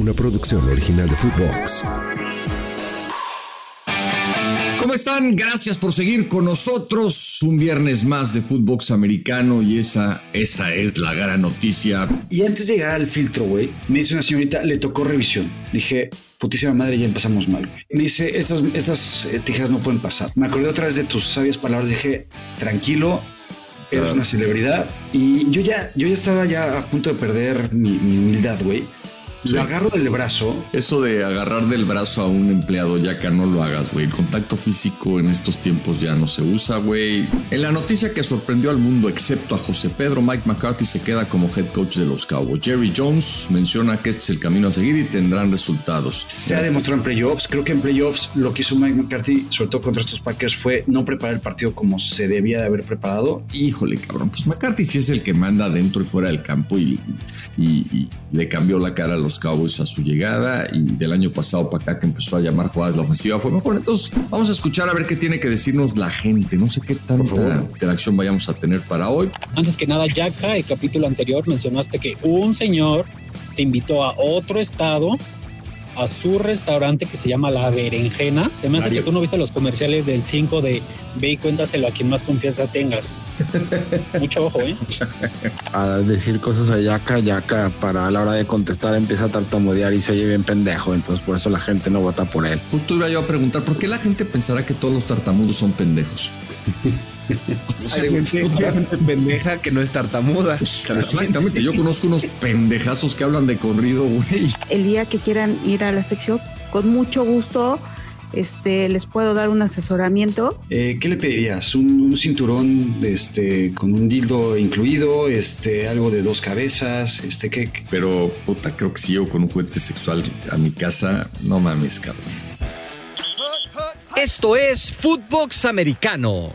una producción original de Footbox. ¿Cómo están? Gracias por seguir con nosotros. Un viernes más de Footbox americano y esa, esa es la gran noticia. Y antes de llegar al filtro, güey, me dice una señorita, le tocó revisión. Dije, putísima madre, ya empezamos mal, güey. Me dice, estas, estas eh, tijeras no pueden pasar. Me acordé otra vez de tus sabias palabras. Dije, tranquilo, eres una celebridad. Y yo ya, yo ya estaba ya a punto de perder mi, mi humildad, güey. Lo agarro del brazo. Eso de agarrar del brazo a un empleado ya que no lo hagas, güey. El contacto físico en estos tiempos ya no se usa, güey. En la noticia que sorprendió al mundo, excepto a José Pedro, Mike McCarthy se queda como head coach de los Cowboys. Jerry Jones menciona que este es el camino a seguir y tendrán resultados. Se ha demostrado en playoffs. Creo que en playoffs lo que hizo Mike McCarthy, sobre todo contra estos Packers, fue no preparar el partido como se debía de haber preparado. Híjole, cabrón. Pues McCarthy sí es el que manda dentro y fuera del campo y, y, y le cambió la cara a los Cowboys a su llegada y del año pasado para acá que empezó a llamar jugadas la ofensiva fue mejor. Entonces vamos a escuchar a ver qué tiene que decirnos la gente. No sé qué tanta interacción vayamos a tener para hoy. Antes que nada, Yaka, el capítulo anterior mencionaste que un señor te invitó a otro estado a su restaurante que se llama La Berenjena. Se me hace que tú no viste los comerciales del 5 de ve y cuéntaselo a quien más confianza tengas. Mucho ojo, ¿eh? A decir cosas a Yaka, Yaka para a la hora de contestar empieza a tartamudear y se oye bien pendejo, entonces por eso la gente no vota por él. Justo iba yo a preguntar, ¿por qué la gente pensará que todos los tartamudos son pendejos? Hay gente, gente pendeja que no es tartamuda. Exactamente, yo conozco unos pendejazos que hablan de corrido, güey. El día que quieran ir a la sección, con mucho gusto. Este, les puedo dar un asesoramiento. Eh, ¿Qué le pedirías? ¿Un, un, cinturón este, con un dildo incluido? Este, ¿Algo de dos cabezas? Este, ¿qué? Pero, puta, creo que si llego con un juguete sexual a mi casa, no mames, cabrón. Esto es Footbox Americano,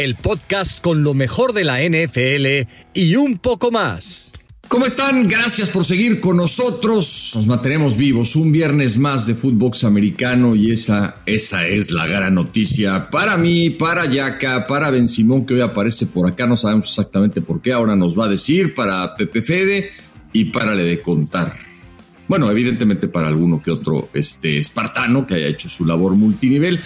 el podcast con lo mejor de la NFL y un poco más. ¿Cómo están? Gracias por seguir con nosotros. Nos mantenemos vivos un viernes más de Footbox Americano y esa, esa es la gran noticia para mí, para Yaka, para Ben Simón que hoy aparece por acá. No sabemos exactamente por qué. Ahora nos va a decir para Pepe Fede y para le de contar. Bueno, evidentemente para alguno que otro este, espartano que haya hecho su labor multinivel.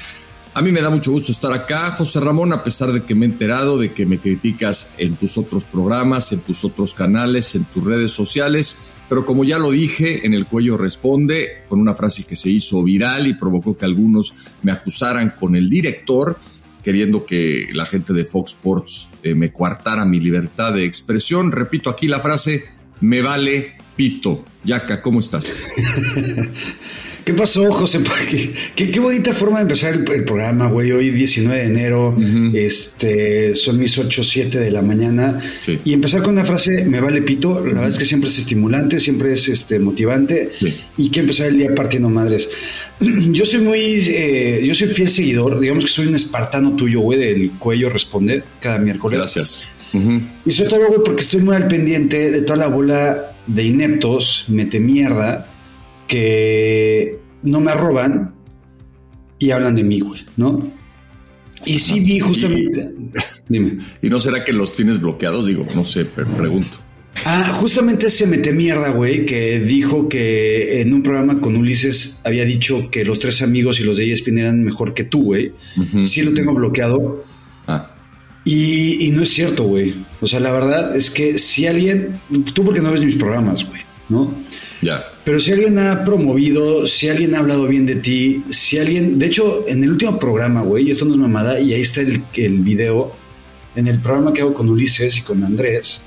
A mí me da mucho gusto estar acá, José Ramón, a pesar de que me he enterado de que me criticas en tus otros programas, en tus otros canales, en tus redes sociales, pero como ya lo dije, en el cuello responde con una frase que se hizo viral y provocó que algunos me acusaran con el director, queriendo que la gente de Fox Sports eh, me coartara mi libertad de expresión. Repito aquí la frase, me vale pito. Yaka, ¿cómo estás? ¿Qué pasó, José? ¿Qué, qué, qué bonita forma de empezar el, el programa, güey. Hoy 19 de enero, uh -huh. este, son mis 8, 7 de la mañana. Sí. Y empezar con una frase, me vale pito, la uh -huh. verdad es que siempre es estimulante, siempre es este, motivante. Sí. Y que empezar el día partiendo madres. Yo soy muy, eh, yo soy fiel seguidor, digamos que soy un espartano tuyo, güey, del cuello responde cada miércoles. Gracias. Uh -huh. Y sobre todo, güey, porque estoy muy al pendiente de toda la bola de ineptos, mete mierda, que no me arroban y hablan de mí, güey, ¿no? Y sí vi justamente. Y, Dime. ¿Y no será que los tienes bloqueados? Digo, no sé, pero pregunto. Ah, justamente ese mete mierda, güey, que dijo que en un programa con Ulises había dicho que los tres amigos y los de ESPN eran mejor que tú, güey. Uh -huh. Sí lo tengo bloqueado. Ah. Y, y no es cierto, güey. O sea, la verdad es que si alguien. Tú, porque no ves mis programas, güey, ¿no? Ya. Pero si alguien ha promovido, si alguien ha hablado bien de ti, si alguien. De hecho, en el último programa, güey, esto no es mamada, y ahí está el, el video. En el programa que hago con Ulises y con Andrés,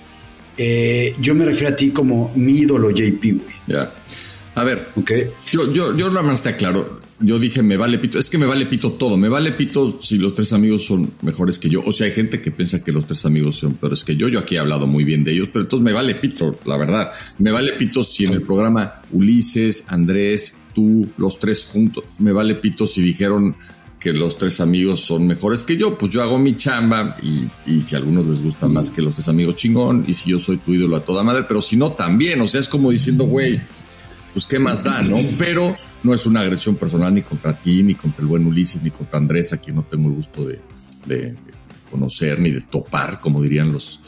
eh, yo me refiero a ti como mi ídolo JP, güey. Ya. A ver, okay. yo, yo, yo nada más te aclaro. Yo dije, me vale pito. Es que me vale pito todo. Me vale pito si los tres amigos son mejores que yo. O sea, hay gente que piensa que los tres amigos son peores que yo. Yo aquí he hablado muy bien de ellos, pero entonces me vale pito, la verdad. Me vale pito si en el programa Ulises, Andrés, tú, los tres juntos. Me vale pito si dijeron que los tres amigos son mejores que yo. Pues yo hago mi chamba y, y si a algunos les gusta más que los tres amigos, chingón. Y si yo soy tu ídolo a toda madre, pero si no, también. O sea, es como diciendo, güey pues qué más da, ¿no? Pero no es una agresión personal ni contra ti, ni contra el buen Ulises, ni contra Andrés, a quien no tengo el gusto de, conocer ni de topar, como dirían los,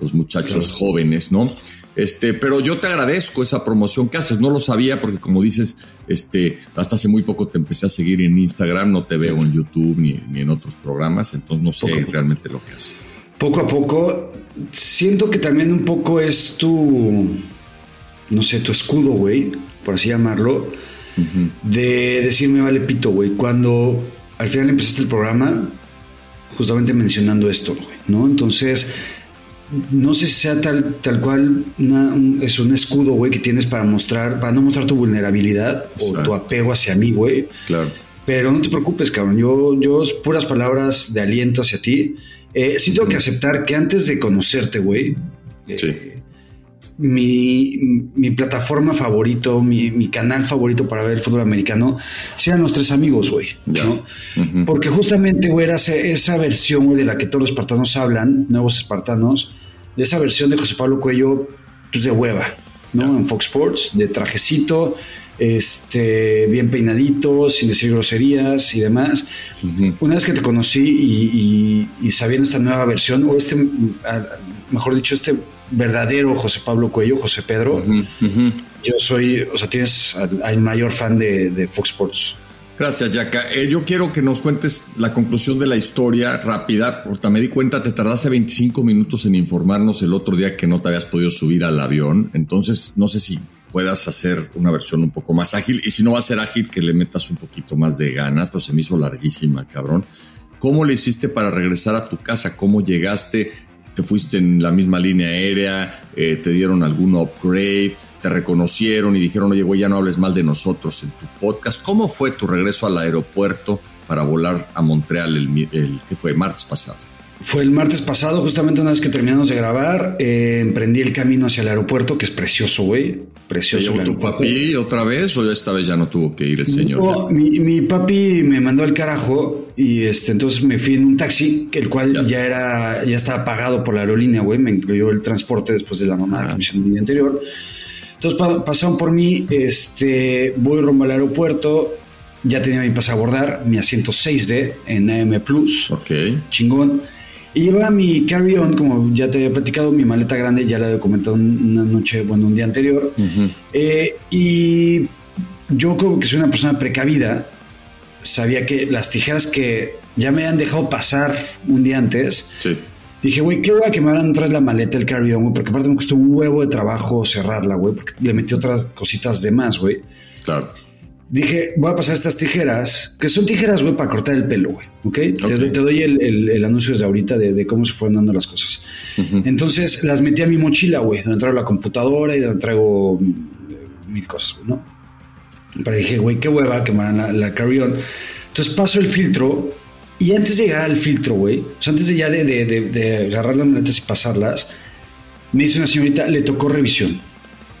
los muchachos claro. jóvenes, ¿no? Este, pero yo te agradezco esa promoción que haces. No lo sabía porque, como dices, este, hasta hace muy poco te empecé a seguir en Instagram, no te veo en YouTube ni, en otros programas, entonces no sé realmente lo que haces. Poco a poco, siento que también un poco es tu, no sé, tu escudo, güey, por así llamarlo, de decirme vale pito, güey. Cuando al final empezaste el programa, justamente mencionando esto, güey, ¿no? Entonces no sé si sea tal, tal cual es un escudo, güey, que tienes para mostrar, para no mostrar tu vulnerabilidad o tu apego hacia mí, güey. Claro. Pero no te preocupes, cabrón. Yo, yo, puras palabras de aliento hacia ti. Eh, sí tengo que aceptar que antes de conocerte, güey, eh, mi, plataforma favorito, mi, canal favorito para ver el fútbol americano, sean los tres amigos, güey. Porque justamente, güey, era esa versión, de la que todos los espartanos hablan, nuevos espartanos, de esa versión de José Pablo Cuello, pues de hueva, ¿no? En Fox Sports, de trajecito, este, bien peinadito, sin decir groserías y demás. Una vez que te conocí y, sabiendo esta nueva versión, o este, mejor dicho, este verdadero José Pablo Cuello, José Pedro, yo soy, o sea, tienes al, mayor fan de, Fox Sports. Gracias, Yaka. Eh, yo quiero que nos cuentes la conclusión de la historia rápida, porque me di cuenta, te tardaste 25 minutos en informarnos el otro día que no te habías podido subir al avión. Entonces, no sé si puedas hacer una versión un poco más ágil. Y si no va a ser ágil, que le metas un poquito más de ganas, pero se me hizo larguísima, cabrón. ¿Cómo le hiciste para regresar a tu casa? ¿Cómo llegaste? ¿Te fuiste en la misma línea aérea? Eh, ¿Te dieron algún upgrade? te reconocieron y dijeron, oye, güey, ya no hables mal de nosotros en tu podcast. ¿Cómo fue tu regreso al aeropuerto para volar a Montreal el, el que fue martes pasado? Fue el martes pasado, justamente una vez que terminamos de grabar, eh, emprendí el camino hacia el aeropuerto, que es precioso, güey. Precioso. ¿Te tu papi otra vez o esta vez ya no tuvo que ir el señor? No, mi, papi me mandó al carajo y este, entonces me fui en un taxi, el cual ya, era, ya estaba pagado por la aerolínea, güey. Me incluyó el transporte después de la mamá que me hizo el día anterior. Entonces pasaron por mí, este, voy rumbo al aeropuerto, ya tenía mi pasaporte, mi asiento 6D en AM Plus. Ok. Chingón. Y llevaba mi carry-on, como ya te había platicado, mi maleta grande, ya la había comentado una noche, bueno, un día anterior. Eh, y yo como que soy una persona precavida, sabía que las tijeras que ya me han dejado pasar un día antes, dije, güey, qué hueva que me van a traer la maleta, el carry-on, güey, porque aparte me costó un huevo de trabajo cerrarla, güey, porque le metí otras cositas de más, güey. Claro dije, voy a pasar estas tijeras, que son tijeras, güey, para cortar el pelo, güey. ¿Ok? Te, doy el, anuncio desde ahorita de, cómo se fueron dando las cosas. Entonces las metí a mi mochila, güey, donde traigo la computadora y donde traigo mm, mil cosas, ¿no? Pero dije, güey, qué hueva que me dan la, carry-on. Entonces paso el filtro y antes de llegar al filtro, güey, o sea, antes de ya de, de agarrar las maletas y pasarlas, me dice una señorita, le tocó revisión.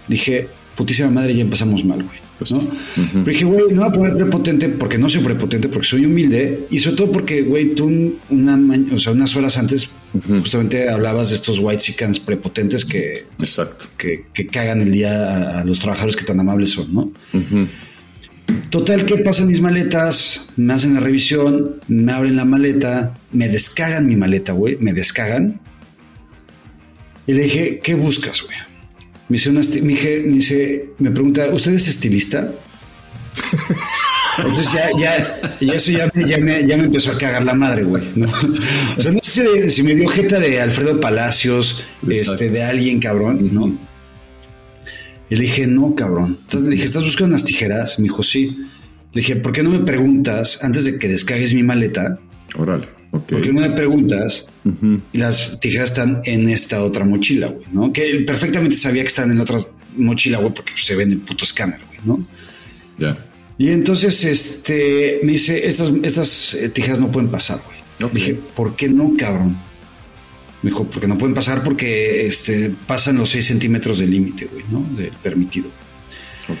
Dije, putísima madre, ya empezamos mal, güey. ¿no? Pero dije, güey, no voy a poner prepotente porque no soy prepotente, porque soy humilde y sobre todo porque, güey, tú una o sea, unas horas antes justamente hablabas de estos white chickens prepotentes que, Exacto. que, que cagan el día a, los trabajadores que tan amables son, ¿no? Total, ¿qué pasa mis maletas? Me hacen la revisión, me abren la maleta, me descagan mi maleta, güey, me descagan. Y le dije, ¿qué buscas, güey? Me dice, una, me, dice, me pregunta, ¿usted es estilista? Entonces ya, ya, y eso ya, ya, me, ya, me, empezó a cagar la madre, güey. ¿no? O sea, no sé si, me dio jeta de Alfredo Palacios, este, de alguien cabrón, ¿no? Y le dije, no, cabrón. Entonces le dije, ¿estás buscando unas tijeras? Me dijo, sí. Le dije, ¿por qué no me preguntas antes de que descargues mi maleta? Órale. Porque no me preguntas y las tijeras están en esta otra mochila, güey, ¿no? Que perfectamente sabía que están en la otra mochila, güey, porque se ven en el puto escáner, güey, ¿no? Ya. Y entonces, este, me dice, estas, estas eh, tijeras no pueden pasar, güey. Dije, ¿por qué no, cabrón? Me dijo, porque no pueden pasar porque este, pasan los 6 centímetros del límite, güey, ¿no? Del permitido.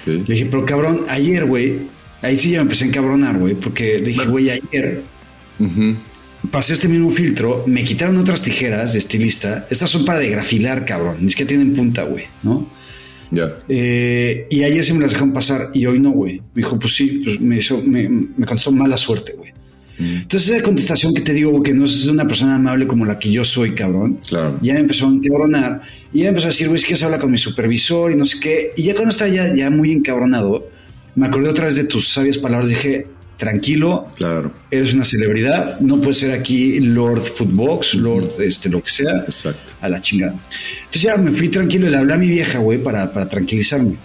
Le dije, pero cabrón, ayer, güey, ahí sí ya me empecé a encabronar, güey, porque le dije, güey, ayer pasé este mismo filtro, me quitaron otras tijeras de estilista. Estas son para degrafilar, cabrón. Ni siquiera tienen punta, güey, ¿no? Ya. Eh, y ayer sí me las dejaron pasar y hoy no, güey. Me dijo, pues sí, pues me hizo, me, me contestó mala suerte, güey. Entonces esa contestación que te digo, que no es una persona amable como la que yo soy, cabrón, Claro. ya me empezó a encabronar y ya me empezó a decir, güey, es que se habla con mi supervisor y no sé qué. Y ya cuando estaba ya, ya muy encabronado, me acordé otra vez de tus sabias palabras, dije, tranquilo, Claro. eres una celebridad, no puedes ser aquí Lord Footbox, Lord este, lo que sea, Exacto. a la chingada. Entonces ya me fui tranquilo y le hablé a mi vieja, güey, para, para tranquilizarme.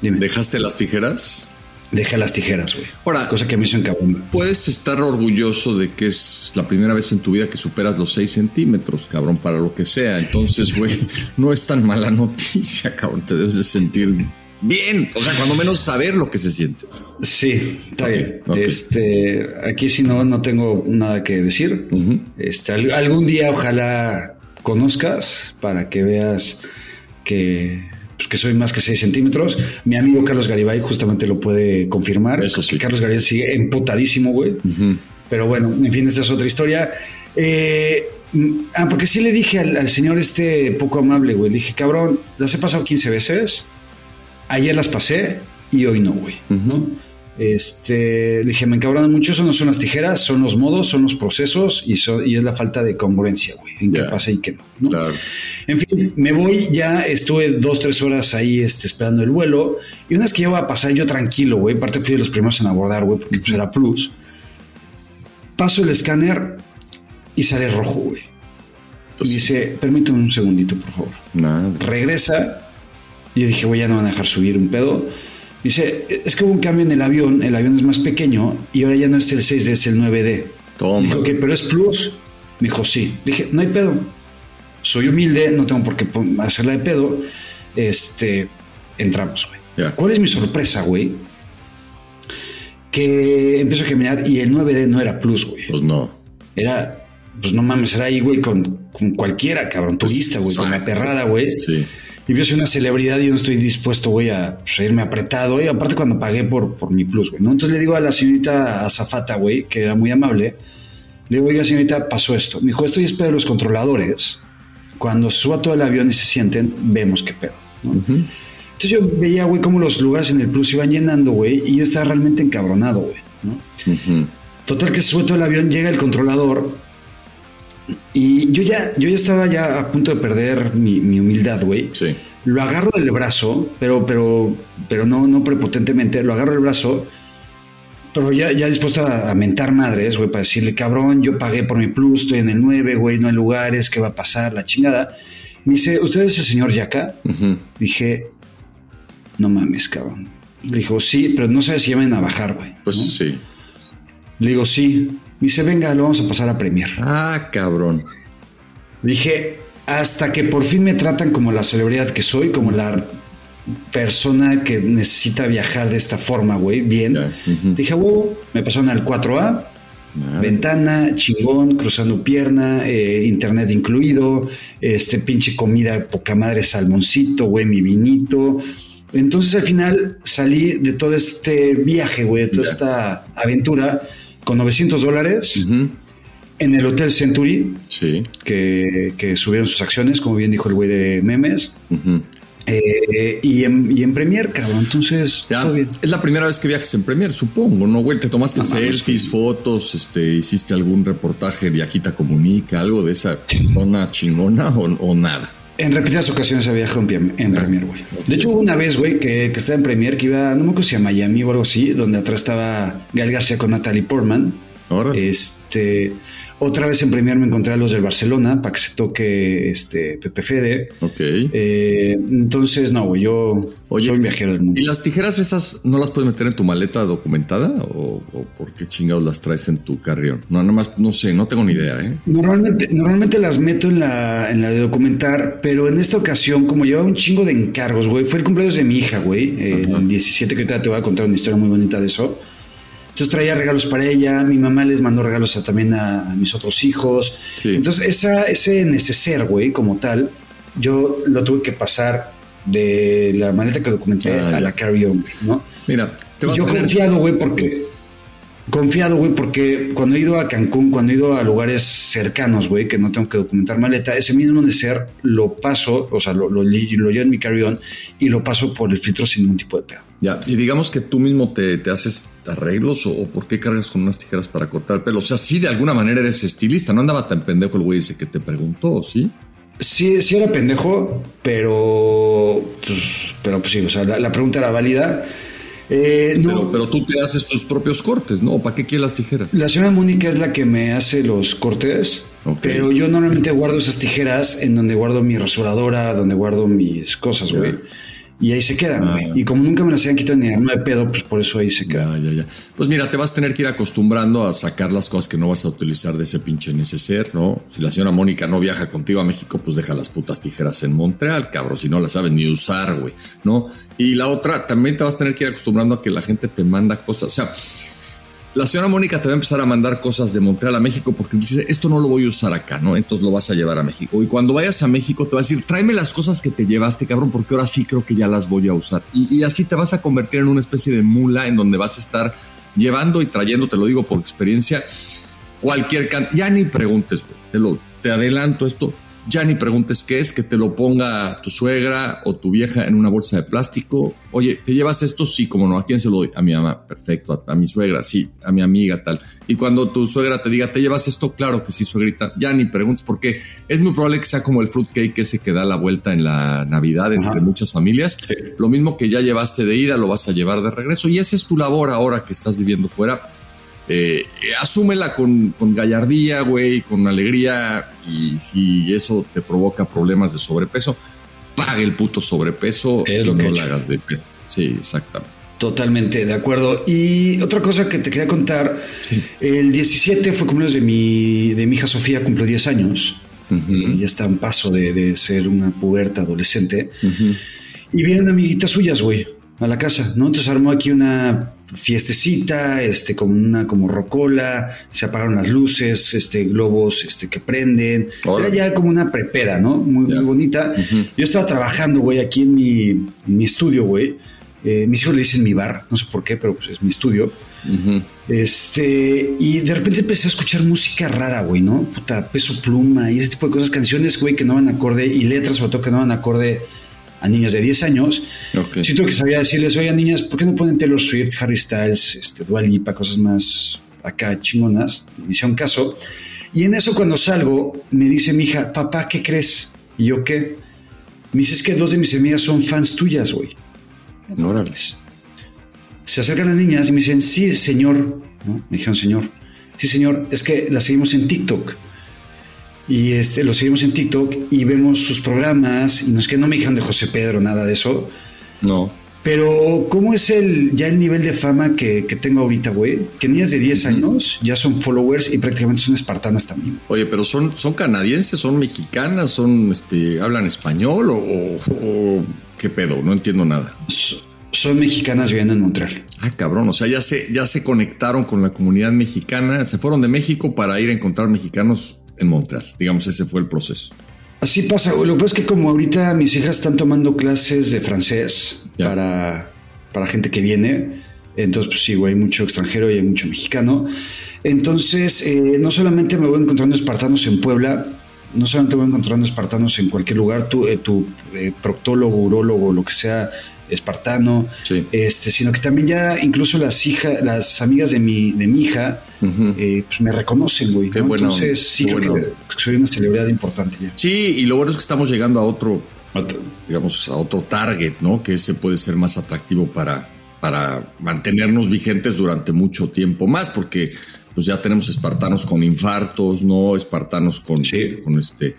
Dime, ¿Dejaste las tijeras? deja las tijeras, güey. Ahora- Cosa que me hizo encabronar. Puedes estar orgulloso de que es la primera vez en tu vida que superas los 6 centímetros, cabrón, para lo que sea. Entonces, güey, no es tan mala noticia, cabrón. Te debes de sentir bien. O sea, cuando menos saber lo que se siente. Sí, está bien. Este, aquí si no, no tengo nada que decir. Este, al- algún día ojalá conozcas para que veas que, pues, que soy más que 6 centímetros. Mi amigo Carlos Garibay justamente lo puede confirmar. Eso sí. Carlos Garibay sigue emputadísimo, güey. Pero bueno, en fin, esta es otra historia. Eh, mm, ah, porque sí le dije al, al señor este poco amable, güey. Le dije, cabrón, las he pasado 15 veces. Ayer las pasé y hoy no, güey. ¿no? Este, dije, me encabronan mucho. Eso no son las tijeras, son los modos, son los procesos y, so- y es la falta de congruencia, güey. En qué Ya. pasa y qué no. ¿no? Claro. En fin, me voy, ya estuve dos, tres horas ahí este, esperando el vuelo. Y una vez que ya voy a pasar yo tranquilo, güey. Aparte fui de los primeros en abordar, güey, porque pues, era plus. Paso el escáner y sale rojo, güey. Y dice, permíteme un segundito, por favor. Nada. Regresa. Y yo dije, güey, ya no van a dejar subir un pedo. Dice, es que hubo un cambio en el avión. El avión es más pequeño y ahora ya no es el 6D, es el 9D. Toma. Dijo, ok, pero es plus. Me dijo, sí. Le dije, no hay pedo. Soy humilde, no tengo por qué hacerla de pedo. Este, entramos, güey. ¿Cuál es mi sorpresa, güey? Que empiezo a caminar y el 9D no era plus, güey. Pues no. Era, pues no mames, era ahí, güey, con, con cualquiera, cabrón, turista, güey, con la perrada, güey. Sí. Y yo soy una celebridad y yo no estoy dispuesto, güey, a pues, irme apretado. Y aparte cuando pagué por, por mi plus, güey, ¿no? Entonces le digo a la señorita Azafata, güey, que era muy amable, le digo, oiga, señorita, pasó esto. Me dijo, esto ya es pedo de los controladores. Cuando suba todo el avión y se sienten, vemos qué pedo, ¿no? Entonces yo veía, güey, cómo los lugares en el plus iban llenando, güey, y yo estaba realmente encabronado, güey, ¿no? Ujú. Total que se sube todo el avión, llega el controlador y yo ya, yo ya estaba ya a punto de perder mi, mi humildad, güey. Sí. Lo agarro del brazo, pero, pero, pero no, no prepotentemente, lo agarro del brazo, pero ya, ya dispuesto a, a mentar madres, güey, para decirle, cabrón, yo pagué por mi plus, estoy en el 9, güey, no hay lugares, ¿qué va a pasar? La chingada. Me dice, ¿usted es el señor Yaka? Dije, no mames, cabrón. Le dijo, sí, pero no sabes si llaman a bajar, güey. Pues ¿no? sí. Le digo, sí. Me dice, venga, lo vamos a pasar a Premier. Ah, cabrón. Dije, hasta que por fin me tratan como la celebridad que soy, como la persona que necesita viajar de esta forma, güey, bien. Ya, ujú. Dije, wow, me pasaron al 4A, Ah, ventana, chingón, cruzando pierna, eh, internet incluido, este pinche comida poca madre, salmoncito, güey, mi vinito. Entonces al final salí de todo este viaje, güey, de toda esta aventura con 900 dólares en el Hotel Century, Sí. que, que subieron sus acciones, como bien dijo el güey de memes, eh, y, en, y en Premier, cabrón. Entonces, Ya, todo bien. es la primera vez que viajas en Premier, supongo, ¿no, güey? Te tomaste No selfies, fotos, este, hiciste algún reportaje de Aquita Comunica, algo de esa zona chingona o, o nada. En repetidas ocasiones había viajado en, en Premier, güey. De hecho, hubo una vez, güey, que, que estaba en Premier, que iba, no me acuerdo si a Miami o algo así, donde atrás estaba Gael García con Natalie Portman. Ahora, Este, otra vez en Premier me encontré a los del Barcelona para que se toque este Pepe Fede. ok. Eh, entonces, no, güey, yo Oye, soy viajero del mundo. ¿Y las tijeras esas no las puedes meter en tu maleta documentada o, o por qué chingados las traes en tu carrión? No, nada más, no sé, no tengo ni idea, ¿eh? Normalmente, normalmente las meto en la, en la de documentar, pero en esta ocasión, como llevaba un chingo de encargos, güey, fue el cumpleaños de mi hija, güey, el 17, que ahorita te voy a contar una historia muy bonita de eso. Entonces traía regalos para ella, mi mamá les mandó regalos a- también a, a mis otros hijos. Sí. Entonces esa, ese neceser, güey, como tal, yo lo tuve que pasar de la maleta que documenté Ah, a la carry-on, ¿no? Mira, te vas yo a tener... confiado, güey, porque... confiado, güey, porque cuando he ido a Cancún, cuando he ido a lugares cercanos, güey, que no tengo que documentar maleta, ese mismo neceser lo paso, o sea, lo, lo, llevo en mi carry-on y lo paso por el filtro sin ningún tipo de pedo. Ya, y digamos que tú mismo te, haces arreglos o, por qué cargas con unas tijeras para cortar el pelo. O sea, sí, de alguna manera eres estilista, no andaba tan pendejo el güey ese que te preguntó, ¿sí? Sí, sí era pendejo, pero pues, pero pues sí, o sea, la pregunta era válida. Eh, pero, tú te haces tus propios cortes, ¿no? ¿Para qué quieres las tijeras? La señora Mónica es la que me hace los cortes, pero yo normalmente guardo esas tijeras en donde guardo mi rasuradora, donde guardo mis cosas, güey. Y ahí se quedan, güey. Ah. Y como nunca me las habían quitado ni de pedo, pues por eso ahí se quedan. Ya, ya, ya. Pues mira, te vas a tener que ir acostumbrando a sacar las cosas que no vas a utilizar de ese pinche neceser, ¿no? Si la señora Mónica no viaja contigo a México, pues deja las putas tijeras en Montreal, cabrón. Si no las sabes ni usar, güey, ¿no? Y la otra, también te vas a tener que ir acostumbrando a que la gente te manda cosas. O sea, la señora Mónica te va a empezar a mandar cosas de Montreal a México porque dice, esto no lo voy a usar acá, ¿no? Entonces lo vas a llevar a México. Y cuando vayas a México te va a decir, tráeme las cosas que te llevaste, cabrón, porque ahora sí creo que ya las voy a usar. Y, así te vas a convertir en una especie de mula en donde vas a estar llevando y trayendo, te lo digo por experiencia, cualquier cantidad. Ya ni preguntes, güey. Te, lo, te adelanto esto ya ni preguntes qué es, que te lo ponga tu suegra o tu vieja en una bolsa de plástico. Oye, ¿te llevas esto? Sí, como no. ¿A quién se lo doy? A mi mamá. Perfecto. A, mi suegra, sí. A mi amiga, tal. Y cuando tu suegra te diga, ¿te llevas esto? Claro que sí, suegrita. Ya ni preguntes porque es muy probable que sea como el fruitcake ese que da la vuelta en la Navidad entre muchas familias. Lo mismo que ya llevaste de ida, lo vas a llevar de regreso. Y esa es tu labor ahora que estás viviendo fuera eh, asúmela con, gallardía, güey, con alegría. Y si eso te provoca problemas de sobrepeso, pague el puto sobrepeso y no lo hagas de peso. Sí, exactamente. Totalmente de acuerdo. Y otra cosa que te quería contar, el 17 fue cumpleaños de mi, de mi hija Sofía, cumplió 10 años. Ya está en paso de, ser una puberta adolescente. Y vienen amiguitas suyas, güey, a la casa, ¿no? Entonces armó aquí una fiestecita, este, como una como rocola, se apagaron las luces, este, globos, este, que prenden. Era ya como una prepera, ¿no? Muy, bonita. Yo estaba trabajando, güey, aquí en mi, mi estudio, güey. Eh, mis hijos le dicen mi bar, no sé por qué, pero pues es mi estudio. Este, y de repente empecé a escuchar música rara, güey, ¿no? Puta, peso pluma y ese tipo de cosas, canciones, güey, que no van acorde y letras, sobre todo que no van acorde a niñas de 10 años. Siento que sabía decirles, oye, niñas, ¿por qué no ponen Taylor Swift, Harry Styles, este, Dua Lipa, cosas más acá chingonas? Me hicieron caso. Y en eso cuando salgo, me dice mi hija, papá, ¿qué crees? Y yo, ¿qué? Me dice, es que dos de mis amigas son fans tuyas, güey. Órale. Se acercan las niñas y me dicen, sí, señor. Me dijeron, señor. Sí, señor, es que la seguimos en TikTok y este, lo seguimos en TikTok y vemos sus programas y no es que no me dijeron de José Pedro, nada de eso. No. Pero, ¿cómo es el ya el nivel de fama que, tengo ahorita, güey? Que niñas de 10 años ya son followers y prácticamente son espartanas también. Oye, pero son, son canadienses, son mexicanas, son, este, hablan español o, qué pedo, no entiendo nada. son mexicanas viviendo en Montreal. Ah, cabrón, o sea, ya se, ya se conectaron con la comunidad mexicana, se fueron de México para ir a encontrar mexicanos en Montreal. Digamos, ese fue el proceso. Así pasa. Lo que pasa es que como ahorita mis hijas están tomando clases de francés para, para gente que viene, entonces pues sí, güey, hay mucho extranjero y hay mucho mexicano. Entonces, eh, no solamente me voy encontrando espartanos en Puebla, no solamente voy encontrando espartanos en cualquier lugar, tu, eh, tu eh, proctólogo, urólogo, lo que sea, espartano, este, sino que también ya incluso las hijas, las amigas de mi, de mi hija, eh, pues me reconocen, güey. Entonces sí creo que soy una celebridad importante ya. Sí, y lo bueno es que estamos llegando a otro, digamos, a otro target, ¿no? Que ese puede ser más atractivo para, para mantenernos vigentes durante mucho tiempo más, porque pues ya tenemos espartanos con infartos, ¿no? Espartanos con, con este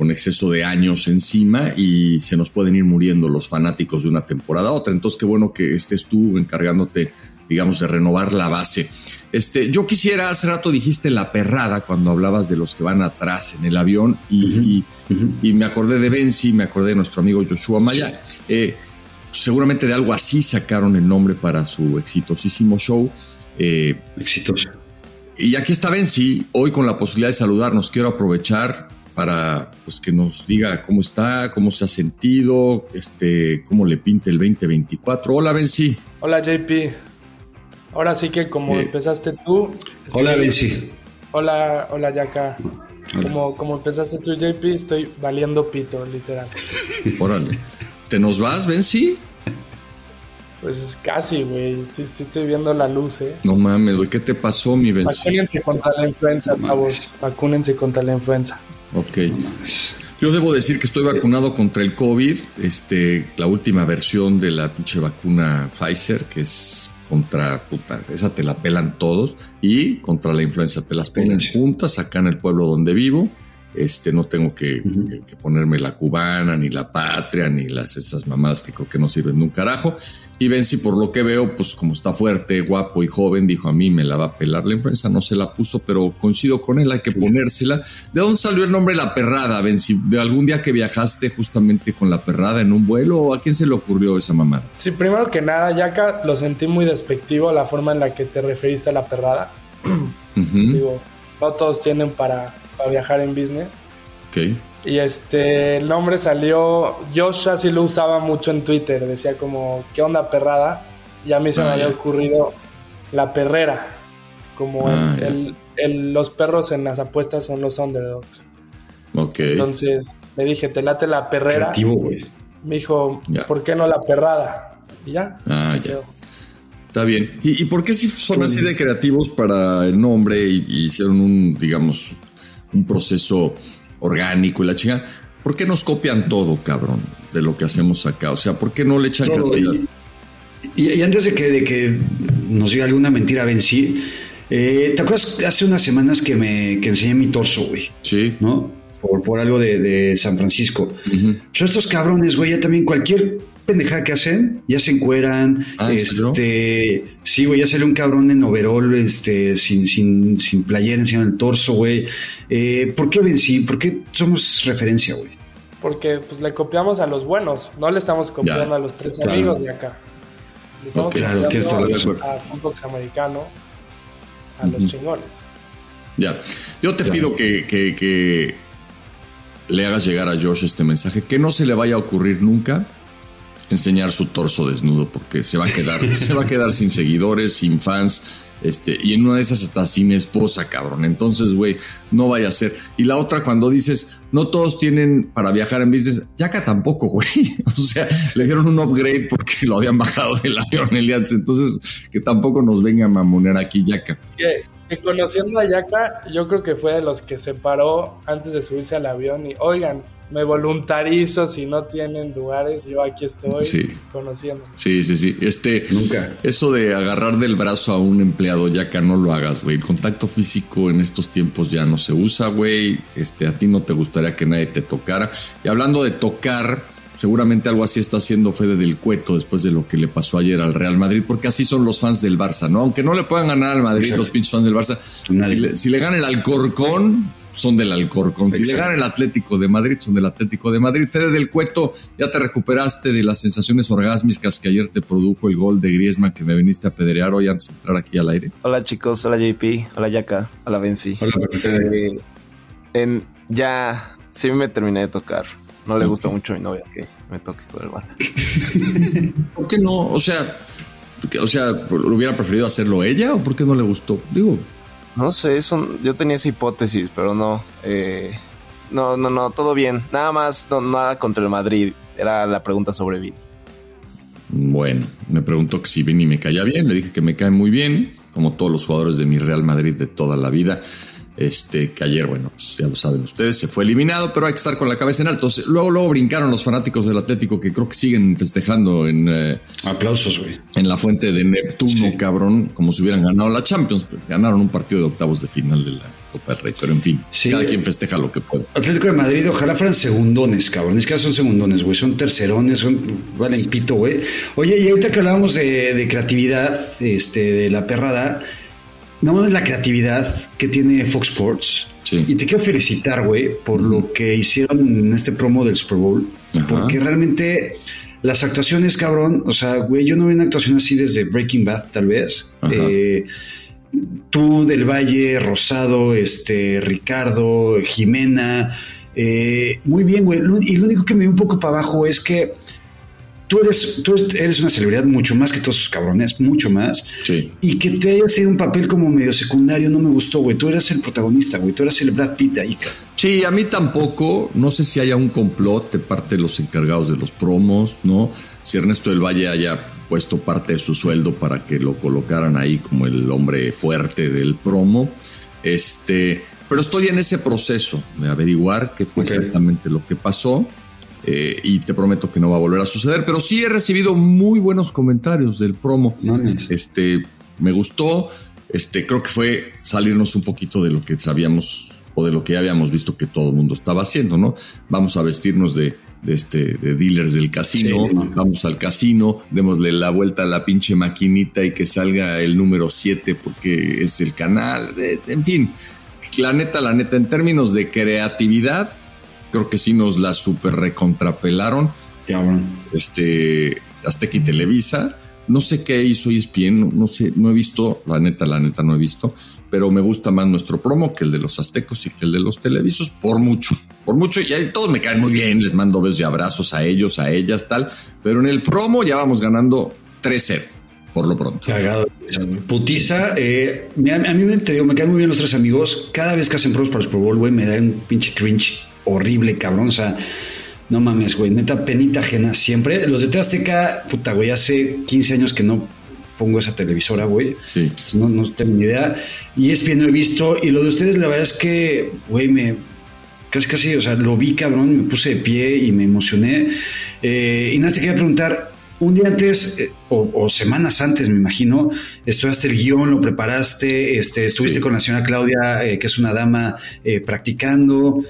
con exceso de años encima y se nos pueden ir muriendo los fanáticos de una temporada a otra. Entonces, qué bueno que estés tú encargándote, digamos, de renovar la base. Este, yo quisiera, hace rato dijiste la perrada cuando hablabas de los que van atrás en el avión y, me acordé de Benzi, me acordé de nuestro amigo Joshua Maya. Eh, seguramente de algo así sacaron el nombre para su exitosísimo show. Eh, Exitoso. Y aquí está Benzi, hoy con la posibilidad de saludarnos, quiero aprovechar para pues, que nos diga cómo está, cómo se ha sentido, este, cómo le pinta el 2024. Hola, Benzi. Hola, JP. Ahora sí que como empezaste tú. Hola, Benzi. Hola, hola, Yaka. Como, como empezaste tú, JP, estoy valiendo pito, literal. Órale. ¿Te nos vas, Benzi? Pues casi, güey. Sí, estoy viendo la luz, ¿eh? No mames, güey. ¿Qué te pasó, mi Benzi? Vacúnense contra la influenza, chavos. Vacúnense contra la influenza. Ok. Yo debo decir que estoy vacunado contra el COVID, este, la última versión de la pinche vacuna Pfizer, que es contra, puta, esa te la pelan todos, y contra la influenza te las ponen juntas acá en el pueblo donde vivo. Este, no tengo que, que, ponerme la cubana, ni la patria, ni las esas mamadas que creo que no sirven de un carajo. Y Benzi, por lo que veo, pues como está fuerte, guapo y joven, dijo a mí me la va a pelar la influenza, no se la puso, pero coincido con él, hay que ponérsela. ¿De dónde salió el nombre La Perrada, Benzi? ¿De algún día que viajaste justamente con La Perrada en un vuelo a quién se le ocurrió esa mamada? Sí, primero que nada, Yaka, lo sentí muy despectivo la forma en la que te referiste a La Perrada. Digo, no todos tienen para, para viajar en business. Ok. Y este, el nombre salió, Josh así lo usaba mucho en Twitter, decía como, ¿qué onda perrada? Y a mí se me ah, había ocurrido la perrera, como ah, el, los perros en las apuestas son los underdogs. Ok. Entonces le dije, te late la perrera. Me dijo, ¿por qué no la perrada? Y ya. Ah, ya. Está bien. ¿Y, por qué si son así de creativos para el nombre y hicieron un, digamos, un proceso orgánico y la chinga. ¿Por qué nos copian todo, cabrón, de lo que hacemos acá? O sea, ¿por qué no le echan y, antes de que, de que nos diga alguna mentira, Benzi, eh, ¿te acuerdas hace unas semanas que me que enseñé mi torso, güey? Sí. ¿No? Por, por algo de, San Francisco. Yo estos cabrones, güey, ya también cualquier pendejada que hacen, ya se encueran. Ah, este, sí, güey, ya sale un cabrón en overall, este, sin, sin, sin playera encima del torso, güey. Eh, ¿Por qué vencí? ¿Por qué somos referencia, güey? Porque pues le copiamos a los buenos, no le estamos copiando a los tres amigos de acá. Le estamos copiando a, Footbox americano, a los chingones. Ya. Yo te pido que, que, que le hagas llegar a Josh este mensaje, que no se le vaya a ocurrir nunca enseñar su torso desnudo porque se va a quedar, se va a quedar sin seguidores, sin fans, este, y en una de esas hasta sin esposa, cabrón. Entonces, güey, no vaya a ser. Y la otra, cuando dices, no todos tienen para viajar en business, Yaka tampoco, güey. O sea, le dieron un upgrade porque lo habían bajado del avión Elias. Entonces, que tampoco nos venga a mamonear aquí, Yaka. Que, que conociendo a Yaka, yo creo que fue de los que se paró antes de subirse al avión y, oigan, me voluntarizo si no tienen lugares, yo aquí estoy conociendo. Sí, sí, sí. Este, Nunca. Eso de agarrar del brazo a un empleado ya que no lo hagas, güey. El contacto físico en estos tiempos ya no se usa, güey. Este, a ti no te gustaría que nadie te tocara. Y hablando de tocar, seguramente algo así está haciendo Fede del Cueto después de lo que le pasó ayer al Real Madrid, porque así son los fans del Barça, ¿no? Aunque no le puedan ganar al Madrid los pinches fans del Barça, si le, si le gana el Alcorcón, son del Alcorcón. Si le gana el Atlético de Madrid, son del Atlético de Madrid. Fede del Cueto, ya te recuperaste de las sensaciones orgásmicas que ayer te produjo el gol de Griezmann que me viniste a pedrear hoy antes de entrar aquí al aire. Hola chicos, hola JP, hola Yaka, hola Benzi. Hola, eh, en, ya sí me terminé de tocar. No le gusta mucho a mi novia que me toque con el Barça. ¿Por qué no? O sea, o sea, ¿lo hubiera preferido hacerlo ella o por qué no le gustó? Digo, no sé, eso, yo tenía esa hipótesis, pero no. Eh, no, no, no, todo bien. Nada más, no, nada contra el Madrid. Era la pregunta sobre Vini. Bueno, me preguntó si Vini me caía bien. Le dije que me cae muy bien, como todos los jugadores de mi Real Madrid de toda la vida. Este, que ayer, bueno, pues ya lo saben ustedes, se fue eliminado, pero hay que estar con la cabeza en alto. Luego, luego brincaron los fanáticos del Atlético que creo que siguen festejando en. Eh, Aplausos, güey. En la fuente de Neptuno, cabrón, como si hubieran ganado la Champions. Ganaron un partido de octavos de final de la Copa del Rey, pero en fin, cada quien festeja lo que puede. Atlético de Madrid, ojalá fueran segundones, cabrón. Es que son segundones, güey. Son tercerones, son valen pito, güey. Oye, y ahorita que hablábamos de, de creatividad, este, de la perrada no mames la creatividad que tiene Fox Sports. Y te quiero felicitar, güey, por lo que hicieron en este promo del Super Bowl. Porque realmente las actuaciones, cabrón, o sea, güey, yo no vi una actuación así desde Breaking Bad, tal vez. Eh, tú del Valle, Rosado, este, Ricardo, Jimena. Eh, muy bien, güey. Y lo único que me dio un poco para abajo es que tú eres, tú eres una celebridad mucho más que todos esos cabrones, mucho más. Sí. Y que te hayas tenido un papel como medio secundario no me gustó, güey. Tú eres el protagonista, güey. Tú eres el Brad Pitt ahí, Sí, a mí tampoco. No sé si haya un complot de parte de los encargados de los promos, ¿no? Si Ernesto del Valle haya puesto parte de su sueldo para que lo colocaran ahí como el hombre fuerte del promo. Este, pero estoy en ese proceso de averiguar qué fue exactamente lo que pasó. Eh, y te prometo que no va a volver a suceder, pero sí he recibido muy buenos comentarios del promo. Este, me gustó, este, creo que fue salirnos un poquito de lo que sabíamos o de lo que ya habíamos visto que todo el mundo estaba haciendo, ¿no? Vamos a vestirnos de, este, de dealers del casino, vamos al casino, démosle la vuelta a la pinche maquinita y que salga el número 7 porque es el canal, en fin, la neta, la neta, en términos de creatividad, creo que sí nos la super recontrapelaron. Este, Azteca y Televisa. No sé qué hizo ESPN, no, sé, no he visto, la neta, la neta no he visto, pero me gusta más nuestro promo que el de los aztecos y que el de los televisos, por mucho, por mucho, y ahí todos me caen muy bien, les mando besos y abrazos a ellos, a ellas, tal, pero en el promo ya vamos ganando 3-0 por lo pronto. Cagado. Putiza. Eh, a mí me, te digo, me caen muy bien los tres amigos. Cada vez que hacen pruebas para el Pro Bowl, güey, me da un pinche cringe horrible, cabrón. O sea, no mames, güey. Neta, penita ajena siempre. Los de Teazteca, puta, güey, hace 15 años que no pongo esa televisora, güey. Sí. No, no tengo ni idea. Y es bien, no he visto. Y lo de ustedes, la verdad es que, güey, me casi casi, o sea, lo vi cabrón, me puse de pie y me emocioné. Eh, y nada, te quería preguntar, un día antes eh, o, semanas antes, me imagino, estudiaste el guion, lo preparaste, este, estuviste con la señora Claudia, eh, que es una dama, eh, practicando.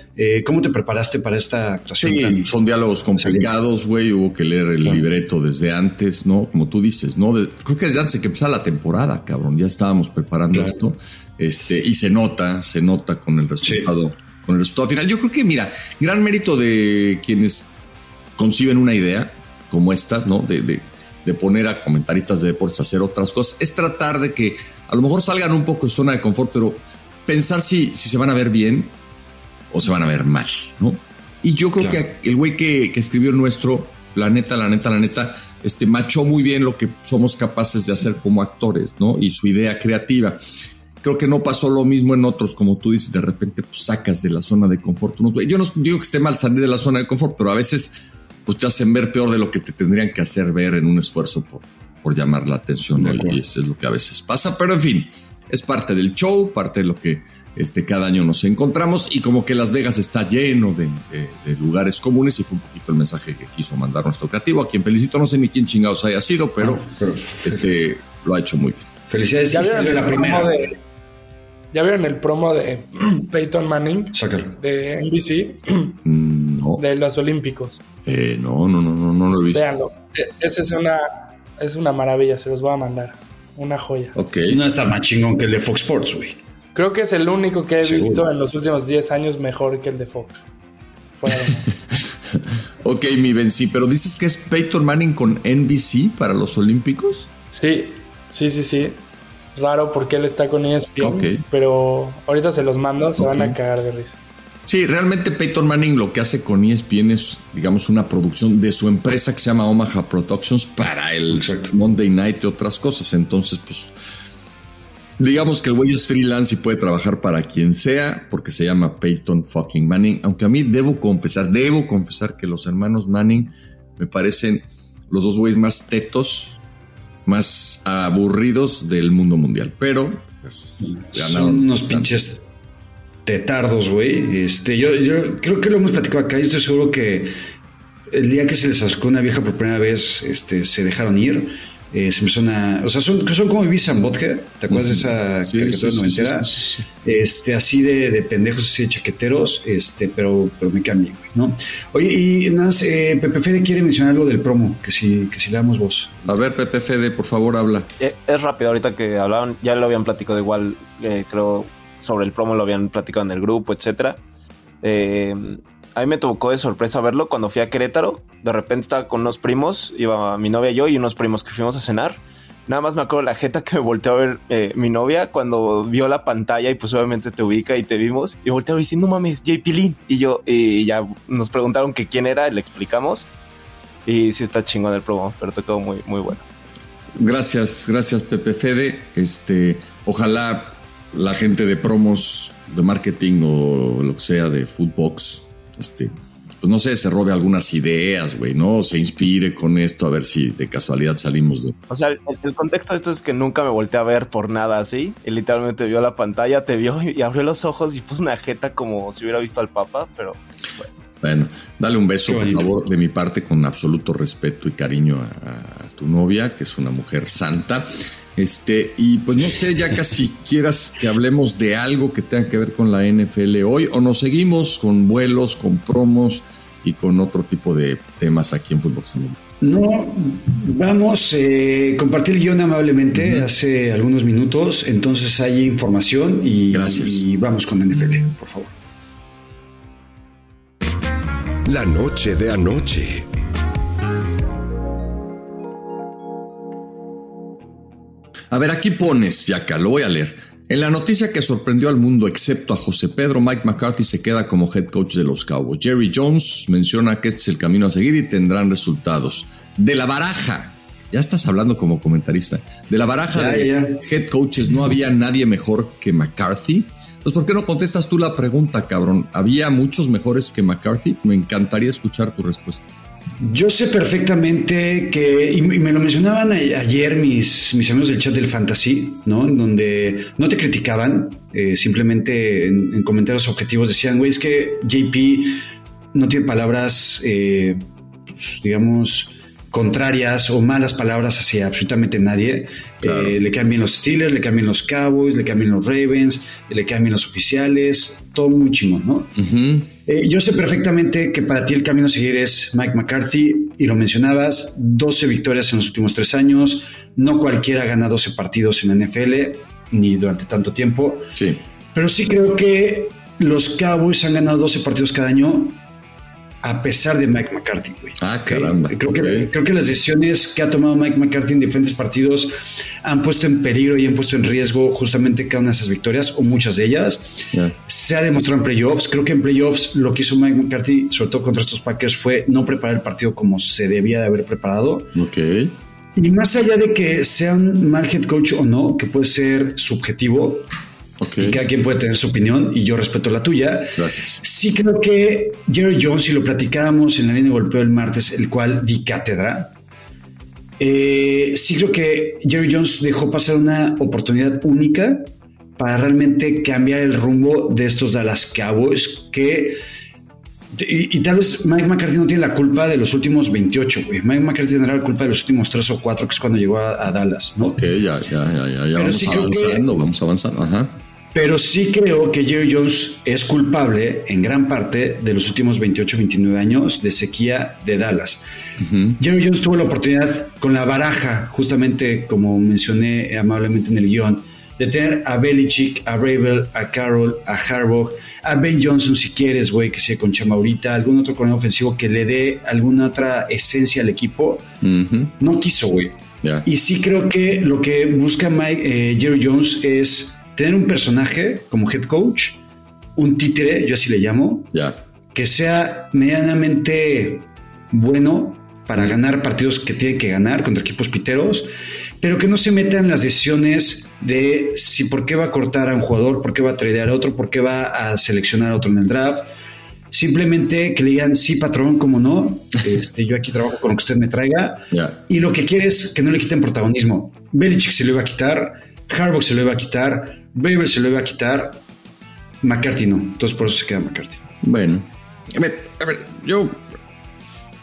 ¿Cómo te preparaste para esta actuación? Sí, son diálogos complicados, güey. Hubo que leer el libreto desde antes, ¿no? Como tú dices, ¿no? creo que desde antes de que empezara la temporada, cabrón. Ya estábamos preparando esto. Este, y se nota, se nota con el resultado, con el resultado final. Yo creo que, mira, gran mérito de quienes conciben una idea como estas, ¿no? De, de, poner a comentaristas de deportes a hacer otras cosas, es tratar de que a lo mejor salgan un poco de zona de confort, pero pensar si, si se van a ver bien o se van a ver mal, ¿no? Y yo creo que el güey que, que, escribió nuestro, la neta, la neta, la neta, este, machó muy bien lo que somos capaces de hacer como actores, ¿no? Y su idea creativa. Creo que no pasó lo mismo en otros, como tú dices, de repente pues, sacas de la zona de confort. Yo no digo que esté mal salir de la zona de confort, pero a veces pues te hacen ver peor de lo que te tendrían que hacer ver en un esfuerzo por, por llamar la atención. Y esto es lo que a veces pasa, pero en fin, es parte del show, parte de lo que este, cada año nos encontramos y como que Las Vegas está lleno de, lugares comunes y fue un poquito el mensaje que quiso mandar nuestro creativo, a quien felicito, no sé ni quién chingados haya sido, pero, ah, este, lo ha hecho muy bien. Felicidades. Ya vieron, la primera. De, ¿Ya vieron el promo de Peyton Manning? De NBC. Mm, no. De los Olímpicos. Eh, no, no, no, no, no lo he visto. Véanlo. E, esa es una, es una maravilla, se los voy a mandar. Una joya. Ok. No está más chingón que el de Fox Sports, güey. Creo que es el único que he visto en los últimos 10 años mejor que el de Fox. ok, mi Ben, sí, pero dices que es Peyton Manning con NBC para los Olímpicos. Sí, sí, sí, sí. Raro porque él está con ESPN, pero ahorita se los mando, se van a cagar de risa. Sí, realmente Peyton Manning lo que hace con ESPN es, digamos, una producción de su empresa que se llama Omaha Productions para el Monday Night y otras cosas. Entonces, pues, digamos que el güey es freelance y puede trabajar para quien sea porque se llama Peyton fucking Manning. Aunque a mí debo confesar, debo confesar que los hermanos Manning me parecen los dos güeyes más tetos, más aburridos del mundo mundial. Pero, pues, Son unos pinches tetardos, güey. Este, yo, yo creo que lo hemos platicado acá y estoy seguro que el día que se les acercó una vieja por primera vez, este, se dejaron ir. Eh, se empezó a, o sea, son, son como Ibiza and Bothead, ¿te acuerdas de esa sí, caricatura noventera? este, así de, de, pendejos, así de chaqueteros, este, pero, pero me cambié, güey, ¿no? Oye, y nada, eh, Pepe Fede quiere mencionar algo del promo, que si, que si le damos voz. A ver, Pepe Fede, por favor, habla. Eh, es rápido, ahorita que hablaban, ya lo habían platicado igual, eh, creo, sobre el promo lo habían platicado en el grupo, etcétera. Eh, a mí me tocó de sorpresa verlo cuando fui a Querétaro. De repente estaba con unos primos, iba mi novia y yo y unos primos que fuimos a cenar. Nada más me acuerdo la jeta que me volteó a ver eh, mi novia cuando vio la pantalla y pues obviamente te ubica y te vimos. Y volteó ver no mames, JP Lin. Y yo, y ya nos preguntaron que quién era, le explicamos. Y sí está chingón el promo, pero te quedó muy, muy bueno. Gracias, gracias Pepe Fede. Este, ojalá la gente de promos, de marketing o lo que sea de Foodbox, este, pues no sé, se robe algunas ideas, güey, ¿no? Se inspire con esto a ver si de casualidad salimos de... O sea, el, contexto de esto es que nunca me volteé a ver por nada así. Y literalmente vio la pantalla, te vio y abrió los ojos y puso una jeta como si hubiera visto al Papa, pero bueno. Bueno, dale un beso, por favor, de mi parte, con absoluto respeto y cariño a, tu novia, que es una mujer santa. Este, y pues no sé, ya casi quieras que hablemos de algo que tenga que ver con la NFL hoy, o nos seguimos con vuelos, con promos y con otro tipo de temas aquí en Fútbol No, vamos, eh, compartir el guion amablemente hace algunos minutos, entonces hay información y, y vamos con la NFL, por favor. La noche de anoche. A ver, aquí pones, Yaka, lo voy a leer. En la noticia que sorprendió al mundo, excepto a José Pedro, Mike McCarthy se queda como head coach de los Cowboys. Jerry Jones menciona que este es el camino a seguir y tendrán resultados. De la baraja, ya estás hablando como comentarista, de la baraja de head coaches no había nadie mejor que McCarthy. Pues, ¿por qué no contestas tú la pregunta, cabrón? ¿Había muchos mejores que McCarthy? Me encantaría escuchar tu respuesta. Yo sé perfectamente que, y me lo mencionaban ayer mis, mis amigos del chat del Fantasy, ¿no? En donde no te criticaban, eh, simplemente en, comentarios objetivos decían, güey, es que JP no tiene palabras, eh, pues, digamos, contrarias o malas palabras hacia absolutamente nadie. Eh, le cambian los Steelers, le cambian los Cowboys, le cambian los Ravens, le cambian los oficiales, todo muy chingón, ¿no? Eh, yo sé perfectamente que para ti el camino a seguir es Mike McCarthy, y lo mencionabas, 12 victorias en los últimos tres años, no cualquiera gana 12 partidos en la NFL, ni durante tanto tiempo. Sí. Pero sí creo que los Cowboys han ganado 12 partidos cada año a pesar de Mike McCarthy, güey. Ah, caramba. Creo, que, creo que las decisiones que ha tomado Mike McCarthy en diferentes partidos han puesto en peligro y han puesto en riesgo justamente cada una de esas victorias, o muchas de ellas. Se ha demostrado en playoffs. Creo que en playoffs lo que hizo Mike McCarthy, sobre todo contra estos Packers, fue no preparar el partido como se debía de haber preparado. Ok. Y más allá de que sea un mal head coach o no, que puede ser subjetivo, y cada quien puede tener su opinión y yo respeto la tuya. Gracias. Sí creo que Jerry Jones, y lo platicábamos en la línea de golpeo el martes, el cual di cátedra, eh, sí creo que Jerry Jones dejó pasar una oportunidad única para realmente cambiar el rumbo de estos Dallas Cowboys que... Y, tal vez Mike McCarthy no tiene la culpa de los últimos 28, güey. Mike McCarthy tendrá la culpa de los últimos 3 o 4, que es cuando llegó a, Dallas, ¿no? Ok, ya, ya, ya, ya, vamos avanzando, vamos avanzando, ajá. Pero sí creo que Jerry Jones es culpable en gran parte de los últimos 28, 29 años de sequía de Dallas. Jerry Jones tuvo la oportunidad con la baraja, justamente como mencioné amablemente en el guion, de tener a Belichick, a Ravel, a Carroll, a Harbaugh, a Ben Johnson si quieres, güey, que sea con Chamaurita, algún otro coronel ofensivo que le dé alguna otra esencia al equipo. No quiso, güey. Y sí creo que lo que busca Mike, eh, Jerry Jones es tener un personaje como head coach, un títere, yo así le llamo, que sea medianamente bueno para ganar partidos que tiene que ganar contra equipos piteros, pero que no se meta en las decisiones de si por qué va a cortar a un jugador, por qué va a tradear a otro, por qué va a seleccionar a otro en el draft. Simplemente que le digan, sí, patrón, como no, este, yo aquí trabajo con lo que usted me traiga. Y lo que quiere es que no le quiten protagonismo. Belichick se lo iba a quitar, Harbaugh se lo iba a quitar, Weber se lo iba a quitar, McCarthy no. Entonces por eso se queda McCarthy. Bueno, a ver, a ver yo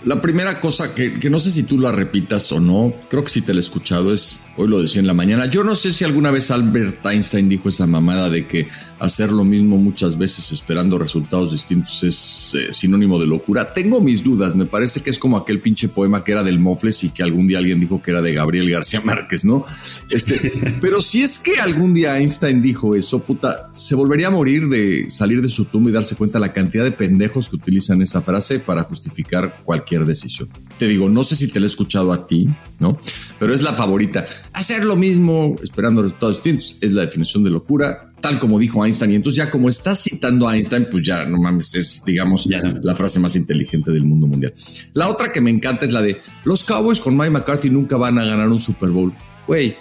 la primera cosa que, que, no sé si tú la repitas o no, creo que sí te la he escuchado, es, hoy lo decía en la mañana, yo no sé si alguna vez Albert Einstein dijo esa mamada de que hacer lo mismo muchas veces esperando resultados distintos es eh, sinónimo de locura. Tengo mis dudas, me parece que es como aquel pinche poema que era del Mofles y que algún día alguien dijo que era de Gabriel García Márquez, ¿no? Este, pero si es que algún día Einstein dijo eso, puta, se volvería a morir de salir de su tumba y darse cuenta la cantidad de pendejos que utilizan esa frase para justificar cualquier decisión. Te digo, no sé si te la he escuchado a ti, ¿no? Pero es la favorita. Hacer lo mismo esperando resultados distintos es la definición de locura tal como dijo Einstein. Y entonces ya como estás citando a Einstein, pues ya no mames, es digamos la frase más inteligente del mundo mundial. La otra que me encanta es la de los Cowboys con Mike McCarthy nunca van a ganar un Super Bowl. Güey,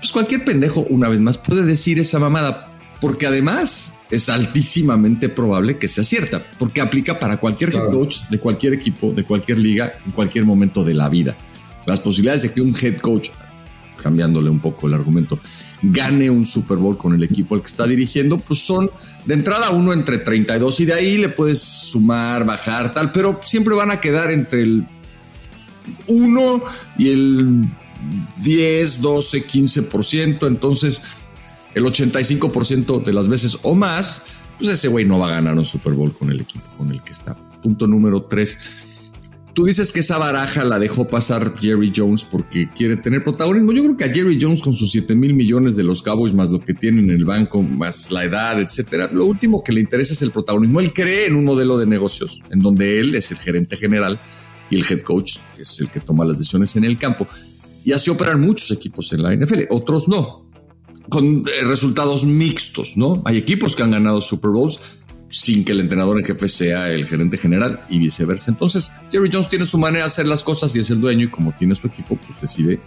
pues cualquier pendejo una vez más puede decir esa mamada, porque además es altísimamente probable que sea cierta, porque aplica para cualquier head coach de cualquier equipo, de cualquier liga, en cualquier momento de la vida. Las posibilidades de que un head coach, cambiándole un poco el argumento, gane un Super Bowl con el equipo al que está dirigiendo, pues son de entrada uno entre 32 y de ahí le puedes sumar, bajar, tal, pero siempre van a quedar entre el 1 y el 10, 12, 15%. Entonces, el 85% de las veces o más, pues ese güey no va a ganar un Super Bowl con el equipo con el que está. Punto número 3 Tú dices que esa baraja la dejó pasar Jerry Jones porque quiere tener protagonismo. Yo creo que a Jerry Jones con sus 7 mil millones de los Cowboys, más lo que tiene en el banco, más la edad, etcétera, lo último que le interesa es el protagonismo. Él cree en un modelo de negocios en donde él es el gerente general y el head coach es el que toma las decisiones en el campo. Y así operan muchos equipos en la NFL, otros no, con eh, resultados mixtos, ¿no? Hay equipos que han ganado Super Bowls sin que el entrenador en jefe sea el gerente general y viceversa. Entonces, Jerry Jones tiene su manera de hacer las cosas y es el dueño y como tiene su equipo, pues decide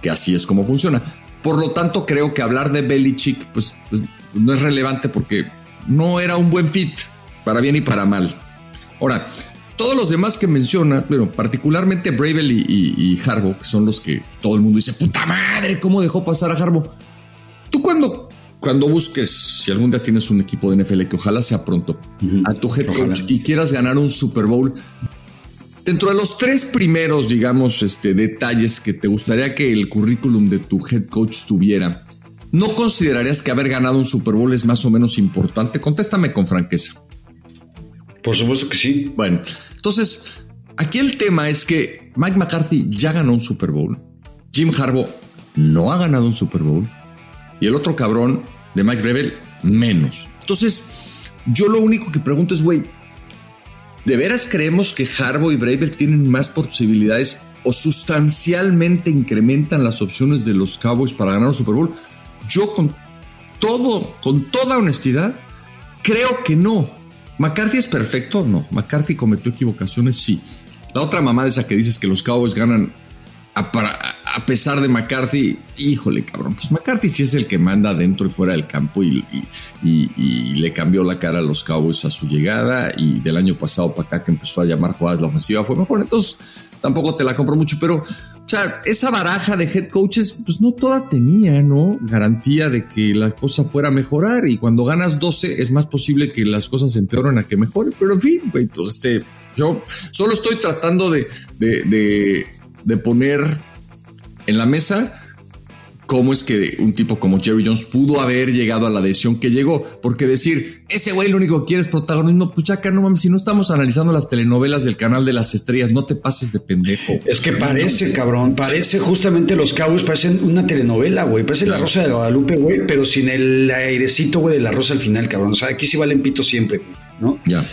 que así es como funciona. Por lo tanto, creo que hablar de Belichick pues, pues, no es relevante porque no era un buen fit, para bien y para mal. Ahora, todos los demás que menciona, pero particularmente Bravel y, y, que son los que todo el mundo dice, puta madre, ¿cómo dejó pasar a Harbaugh? Tú cuando cuando busques, si algún día tienes un equipo de NFL que ojalá sea pronto, a tu head coach y quieras ganar un Super Bowl, dentro de los tres primeros, digamos, este, detalles que te gustaría que el currículum de tu head coach tuviera, ¿no considerarías que haber ganado un Super Bowl es más o menos importante? Contéstame con franqueza. Por supuesto que sí. Bueno, entonces, aquí el tema es que Mike McCarthy ya ganó un Super Bowl. Jim Harbaugh no ha ganado un Super Bowl y el otro cabrón de Mike Rebel menos. Entonces, yo lo único que pregunto es, güey, ¿de veras creemos que Harbo y Bravel tienen más posibilidades o sustancialmente incrementan las opciones de los Cowboys para ganar un Super Bowl? Yo con todo, con toda honestidad, creo que no. ¿McCarthy es perfecto? No. ¿McCarthy cometió equivocaciones? Sí. La otra mamá esa que dices que los Cowboys ganan a, para, a pesar de McCarthy, híjole, cabrón, pues McCarthy sí es el que manda dentro y fuera del campo y, le cambió la cara a los Cowboys a su llegada y del año pasado para acá que empezó a llamar jugadas la ofensiva fue mejor, entonces tampoco te la compro mucho, pero o sea, esa baraja de head coaches, pues no toda tenía, ¿no? Garantía de que la cosa fuera a mejorar y cuando ganas 12 es más posible que las cosas empeoren a que mejoren, pero en fin, güey, pues este, yo solo estoy tratando de, de, de poner en la mesa cómo es que un tipo como Jerry Jones pudo haber llegado a la decisión que llegó. Porque decir, ese güey lo único que quiere es protagonismo, pues chaca, no mames, si no estamos analizando las telenovelas del canal de las estrellas, no te pases de pendejo. Es que parece, cabrón, parece justamente los cabos, parecen una telenovela, güey, parece la Rosa de Guadalupe, güey, pero sin el airecito, güey, de la Rosa al final, cabrón. O sea, aquí sí valen pito siempre, ¿no? Ya.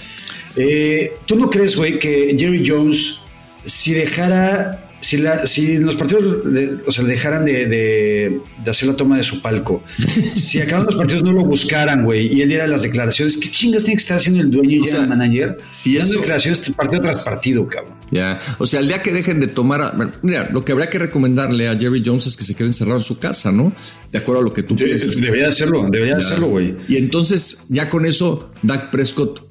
Eh, ¿Tú no crees, güey, que Jerry Jones, si dejara si, la, si los partidos o sea, dejaran de, de, hacer la toma de su palco, si acaban los partidos no lo buscaran, güey, y él diera las declaraciones, ¿qué chingas tiene que estar haciendo el dueño y el manager? Si dando declaraciones partido tras partido, cabrón. Ya, o sea, el día que dejen de tomar, mira, lo que habría que recomendarle a Jerry Jones es que se quede encerrado en su casa, ¿no? De acuerdo a lo que tú piensas. Debería hacerlo, debería hacerlo, güey. Y entonces, ya con eso, Dak Prescott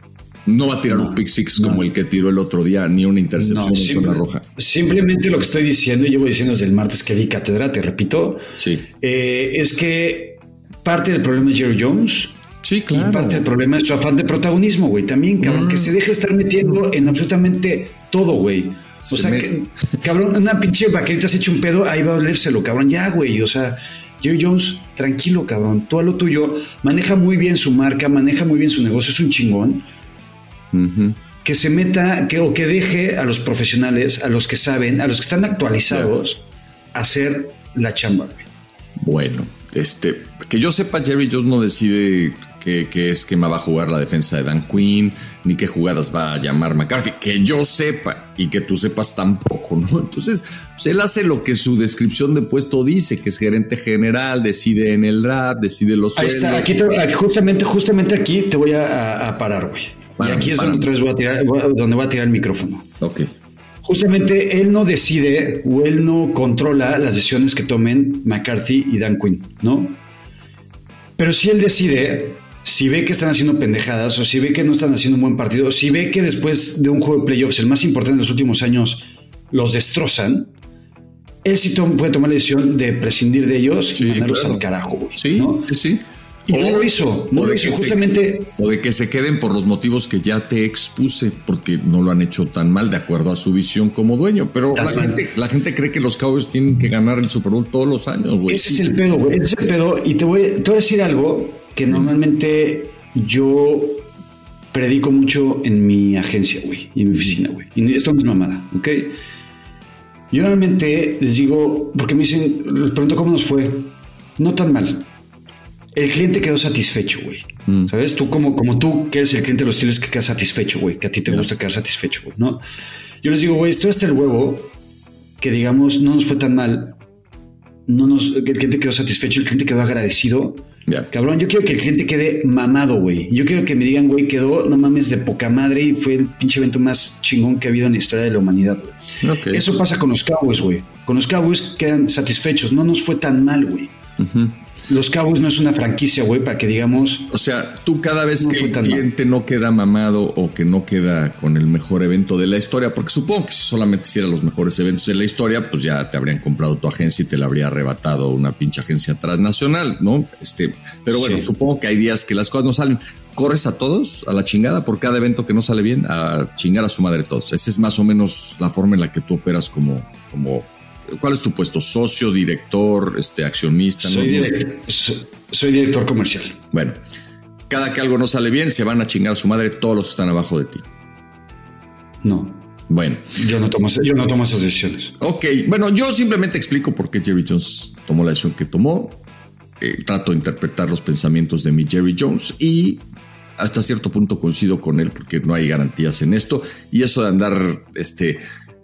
no va a tirar un pick six como el que tiró el otro día, ni una intercepción en zona roja. Simplemente lo que estoy diciendo, y llevo diciendo desde el martes que di cátedra, te repito, sí. Eh, es que parte del problema es Jerry Jones. Sí, claro. Y parte del problema es su afán de protagonismo, güey. También, cabrón, que mm. se deje estar metiendo en absolutamente todo, güey. O sea, que, cabrón, una pinche vaquerita se echa un pedo, ahí va a olérselo, cabrón. Ya, güey. O sea, Jerry Jones, tranquilo, cabrón. Tú a lo tuyo, maneja muy bien su marca, maneja muy bien su negocio, es un chingón que se meta que, o que deje a los profesionales, a los que saben, a los que están actualizados, hacer la chamba. Bueno, este, que yo sepa, Jerry Jones no decide qué, qué esquema va a jugar la defensa de Dan Quinn, ni qué jugadas va a llamar McCarthy, que yo sepa y que tú sepas tampoco, ¿no? Entonces, pues, él hace lo que su descripción de puesto dice, que es gerente general, decide en el draft, decide los Ahí está, aquí, justamente, justamente aquí te voy a, parar, güey. Y aquí es donde, voy a tirar, donde voy a tirar el micrófono. Ok. Justamente él no decide o él no controla las decisiones que tomen McCarthy y Dan Quinn, ¿no? Pero si él decide, si ve que están haciendo pendejadas o si ve que no están haciendo un buen partido, si ve que después de un juego de playoffs, el más importante de los últimos años, los destrozan, él sí puede tomar la decisión de prescindir de ellos y mandarlos al carajo. sí, sí. Y no lo hizo, no lo hizo, justamente. o de que se queden por los motivos que ya te expuse, porque no lo han hecho tan mal de acuerdo a su visión como dueño. Pero la gente, la gente cree que los Cowboys tienen que ganar el Super Bowl todos los años, güey. Ese es el pedo, güey. Ese es el pedo. Y te voy, te voy a decir algo que normalmente yo predico mucho en mi agencia, güey, y en mi oficina, güey. Y esto no es mamada, ¿ok? Yo normalmente les digo, porque me dicen, les pregunto cómo nos fue. No tan mal el cliente quedó satisfecho, güey. Mm. ¿Sabes? Tú como, como tú, que eres el cliente de los estilos que queda satisfecho, güey. Que a ti te gusta quedar satisfecho, güey, ¿no? Yo les digo, güey, esto hasta el huevo, que digamos, no nos fue tan mal. No nos, el cliente quedó satisfecho, el cliente quedó agradecido. Cabrón, yo quiero que el cliente quede mamado, güey. Yo quiero que me digan, güey, quedó, no mames, de poca madre y fue el pinche evento más chingón que ha habido en la historia de la humanidad, güey. Eso pasa con los Cowboys, güey. Con los Cowboys quedan satisfechos. No nos fue tan mal, güey. Los Cowboys no es una franquicia, güey, para que digamos. O sea, tú cada vez que el cliente no queda mamado o que no queda con el mejor evento de la historia, porque supongo que si solamente hiciera los mejores eventos de la historia, pues ya te habrían comprado tu agencia y te la habría arrebatado una pinche agencia transnacional, ¿no? Este, pero bueno, supongo que hay días que las cosas no salen. Corres a todos a la chingada por cada evento que no sale bien, a chingar a su madre todos. Esa es más o menos la forma en la que tú operas como, como ¿Cuál es tu puesto? ¿Socio, director, este, accionista? Soy, director comercial. Bueno, cada que algo no sale bien, se van a chingar a su madre todos los que están abajo de ti. No. Bueno. Yo no tomo, yo no tomo esas decisiones. Ok, bueno, yo simplemente explico por qué Jerry Jones tomó la decisión que tomó. Eh, trato de interpretar los pensamientos de mi Jerry Jones y hasta cierto punto coincido con él porque no hay garantías en esto. Y eso de andar este,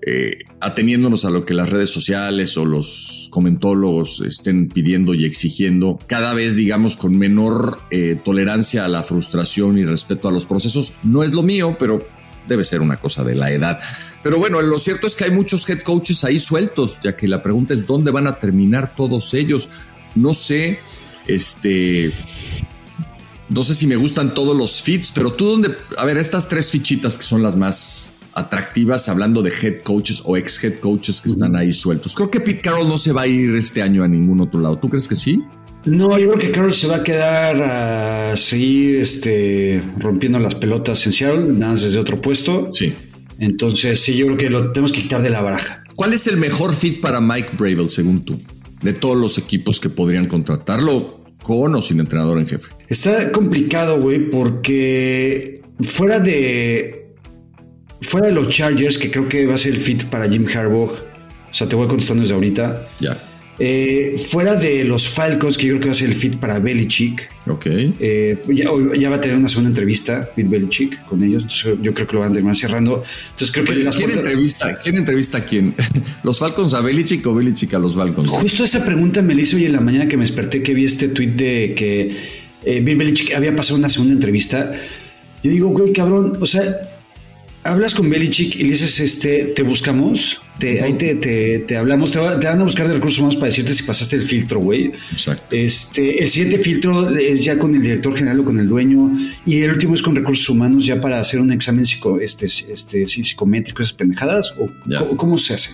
eh, ateniéndonos a lo que las redes sociales o los comentólogos estén pidiendo y exigiendo, cada vez, digamos, con menor eh, tolerancia a la frustración y respeto a los procesos. No es lo mío, pero debe ser una cosa de la edad. Pero bueno, lo cierto es que hay muchos head coaches ahí sueltos, ya que la pregunta es dónde van a terminar todos ellos. No sé, este, no sé si me gustan todos los fits, pero tú dónde, a ver, estas tres fichitas que son las más atractivas hablando de head coaches o ex head coaches que están ahí sueltos. Creo que Pete Carroll no se va a ir este año a ningún otro lado. ¿Tú crees que sí? No, yo creo que Carroll se va a quedar a seguir este, rompiendo las pelotas en Seattle, nada más desde otro puesto. Sí. Entonces, sí, yo creo que lo tenemos que quitar de la baraja. ¿Cuál es el mejor fit para Mike Bravel, según tú? De todos los equipos que podrían contratarlo con o sin entrenador en jefe. Está complicado, güey, porque fuera de fuera de los Chargers, que creo que va a ser el fit para Jim Harbaugh, o sea, te voy contestando desde ahorita. Ya. Eh, fuera de los Falcons, que yo creo que va a ser el fit para Belichick. Ok. Eh, ya, va a tener una segunda entrevista, Bill Belichick, con ellos. Entonces, yo creo que lo van a terminar cerrando. Entonces, creo que. ¿Quién, entrevista, ¿Quién entrevista a quién? ¿Los Falcons a Belichick o Belichick a los Falcons? Justo esa pregunta me la hizo hoy en la mañana que me desperté, que vi este tweet de que eh, Bill Belichick había pasado una segunda entrevista. Yo digo, güey, cabrón, o sea, hablas con Belichick y le dices, este, te buscamos, te, ahí te, te, hablamos, te, van a buscar de recursos humanos para decirte si pasaste el filtro, güey. Exacto. Este, el siguiente filtro es ya con el director general o con el dueño y el último es con recursos humanos ya para hacer un examen psico, este, este, psicométrico, esas pendejadas o ¿cómo, se hace?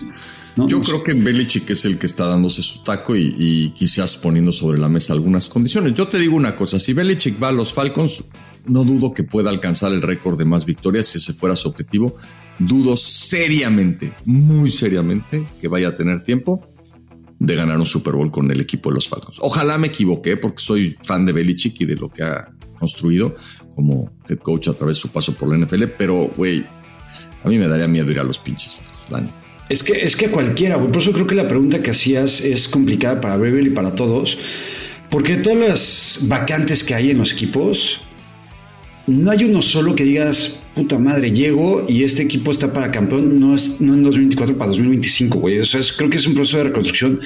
Yo creo que Belichick es el que está dándose su taco y, y, quizás poniendo sobre la mesa algunas condiciones. Yo te digo una cosa, si Belichick va a los Falcons, no dudo que pueda alcanzar el récord de más victorias si ese fuera su objetivo. Dudo seriamente, muy seriamente, que vaya a tener tiempo de ganar un Super Bowl con el equipo de los Falcons. Ojalá me equivoqué porque soy fan de Belichick y de lo que ha construido como head coach a través de su paso por la NFL, pero güey, a mí me daría miedo ir a los pinches Falcons, Es que, es que cualquiera, güey. Por eso creo que la pregunta que hacías es complicada para Beverly y para todos. Porque todas las vacantes que hay en los equipos, no hay uno solo que digas, puta madre, llego y este equipo está para campeón, no, es, no en 2024, para 2025, güey. O sea, creo que es un proceso de reconstrucción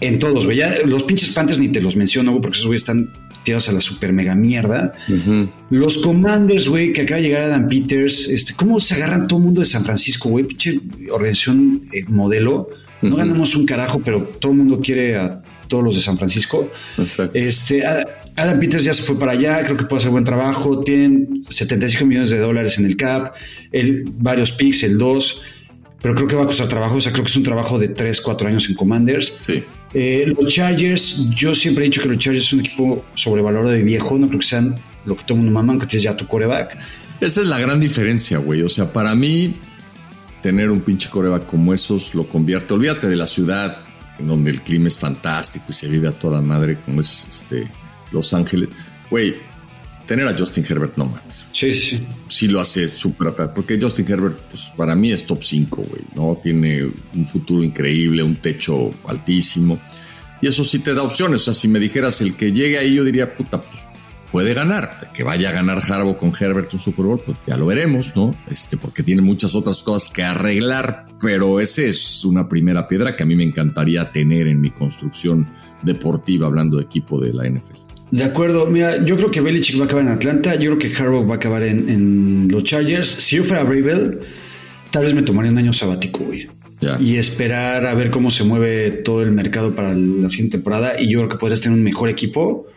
en todos, güey. Ya los pinches Panthers ni te los menciono, güey, porque esos güey están tirados a la super mega mierda. Los Commanders, güey, que acaba de llegar Adam Peters, este, ¿cómo se agarran todo el mundo de San Francisco, güey? Pinche organización eh, modelo. No ganamos un carajo, pero todo el mundo quiere a todos los de San Francisco. Exacto. Este, Adam Peters ya se fue para allá, creo que puede hacer buen trabajo. Tienen 75 millones de dólares en el cap, el, varios picks, el 2, pero creo que va a costar trabajo. O sea, creo que es un trabajo de 3, 4 años en Commanders. Sí. Eh, los Chargers, yo siempre he dicho que los Chargers son un equipo sobrevalorado de viejo, no creo que sean lo que todo el mundo mama, aunque tienes ya tu coreback. Esa es la gran diferencia, güey. O sea, para mí, tener un pinche coreback como esos lo convierte. Olvídate de la ciudad, en donde el clima es fantástico y se vive a toda madre, como es este, Los Ángeles. Güey, tener a Justin Herbert, no mames. Sí, sí, sí. Lo hace súper Porque Justin Herbert, pues para mí es top 5, güey, ¿no? Tiene un futuro increíble, un techo altísimo. Y eso sí te da opciones. O sea, si me dijeras el que llegue ahí, yo diría, puta, pues puede ganar. Que vaya a ganar Harbaugh con Herbert un Super Bowl, pues ya lo veremos, ¿no? Este, porque tiene muchas otras cosas que arreglar, pero ese es una primera piedra que a mí me encantaría tener en mi construcción deportiva, hablando de equipo de la NFL. De acuerdo, mira, yo creo que Belichick va a acabar en Atlanta, yo creo que Harbaugh va a acabar en, los Chargers. Si yo fuera Bravel, tal vez me tomaría un año sabático, güey. Y esperar a ver cómo se mueve todo el mercado para la siguiente temporada. Y yo creo que podrías tener un mejor equipo.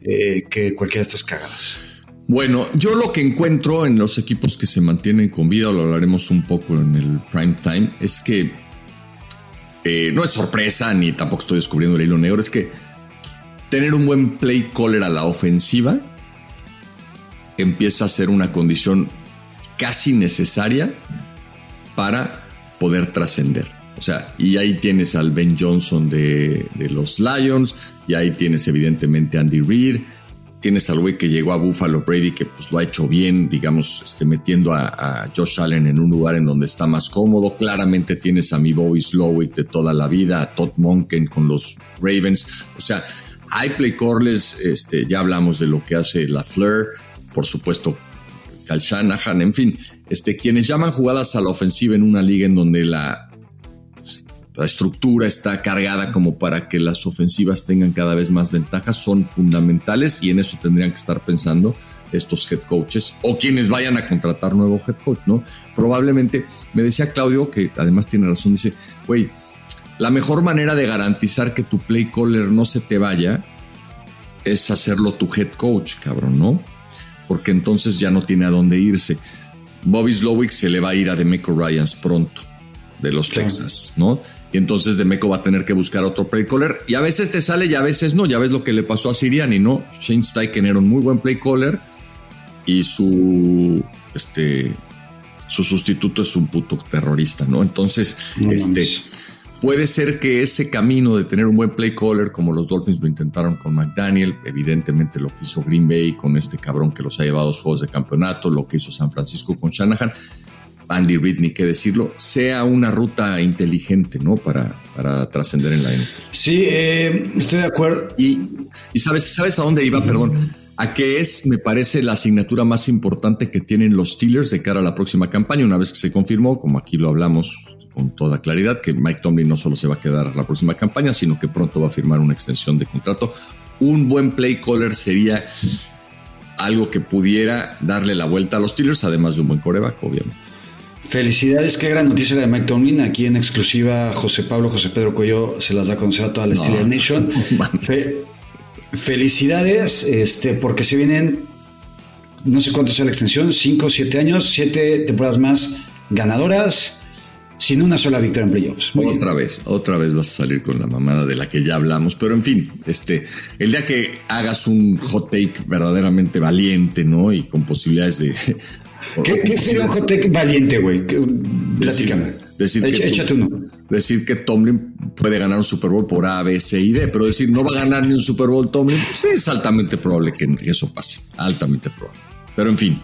Eh, que cualquiera de estas cagadas. Bueno, yo lo que encuentro en los equipos que se mantienen con vida, lo hablaremos un poco en el prime time, es que eh, no es sorpresa ni tampoco estoy descubriendo el hilo negro, es que tener un buen play caller a la ofensiva empieza a ser una condición casi necesaria para poder trascender. O sea, y ahí tienes al Ben Johnson de, los Lions, y ahí tienes evidentemente Andy Reid, tienes al güey que llegó a Buffalo Brady que pues lo ha hecho bien, digamos, este, metiendo a, Josh Allen en un lugar en donde está más cómodo. Claramente tienes a mi Bobby Slowick de toda la vida, a Todd Monken con los Ravens. O sea, hay play callers, este, ya hablamos de lo que hace la Fleur, por supuesto, Cal Shanahan, en fin, este, quienes llaman jugadas a la ofensiva en una liga en donde la la estructura está cargada como para que las ofensivas tengan cada vez más ventajas, son fundamentales y en eso tendrían que estar pensando estos head coaches o quienes vayan a contratar nuevo head coach, ¿no? Probablemente, me decía Claudio, que además tiene razón, dice, güey, la mejor manera de garantizar que tu play caller no se te vaya es hacerlo tu head coach, cabrón, ¿no? Porque entonces ya no tiene a dónde irse. Bobby Slowick se le va a ir a Demeco Ryans pronto de los Texas, ¿no? Y entonces Demeco va a tener que buscar otro play caller. Y a veces te sale y a veces no. Ya ves lo que le pasó a Siriani, ¿no? Shane Steichen era un muy buen play caller. Y su, este, su sustituto es un puto terrorista, ¿no? Entonces, este, puede ser que ese camino de tener un buen play caller, como los Dolphins lo intentaron con McDaniel, evidentemente lo que hizo Green Bay con este cabrón que los ha llevado a los juegos de campeonato, lo que hizo San Francisco con Shanahan, Andy Reid, ni que decirlo, sea una ruta inteligente, ¿no? Para, para trascender en la NFL. Sí, eh, estoy de acuerdo. Y, y, sabes, ¿sabes a dónde iba? Perdón. A qué es, me parece, la asignatura más importante que tienen los Steelers de cara a la próxima campaña, una vez que se confirmó, como aquí lo hablamos con toda claridad, que Mike Tomlin no solo se va a quedar la próxima campaña, sino que pronto va a firmar una extensión de contrato. Un buen play caller sería algo que pudiera darle la vuelta a los Steelers, además de un buen coreback, obviamente. Felicidades, qué gran noticia de Mike Tomlin. Aquí en exclusiva, José Pablo, José Pedro Cuello se las da a conocer a toda la Steelers Nation. felicidades, este, porque se vienen, no sé cuánto sea la extensión, 5, 7 años, 7 temporadas más ganadoras, sin una sola victoria en playoffs. otra vez, otra vez vas a salir con la mamada de la que ya hablamos, pero en fin, este, el día que hagas un hot take verdaderamente valiente, ¿no? Y con posibilidades de ¿Qué, qué sería un hot valiente, güey? Platícame. Decir, que, échate uno. Decir que Tomlin puede ganar un Super Bowl por A, B, C y D, pero decir no va a ganar ni un Super Bowl Tomlin, pues es altamente probable que eso pase. Altamente probable. Pero en fin.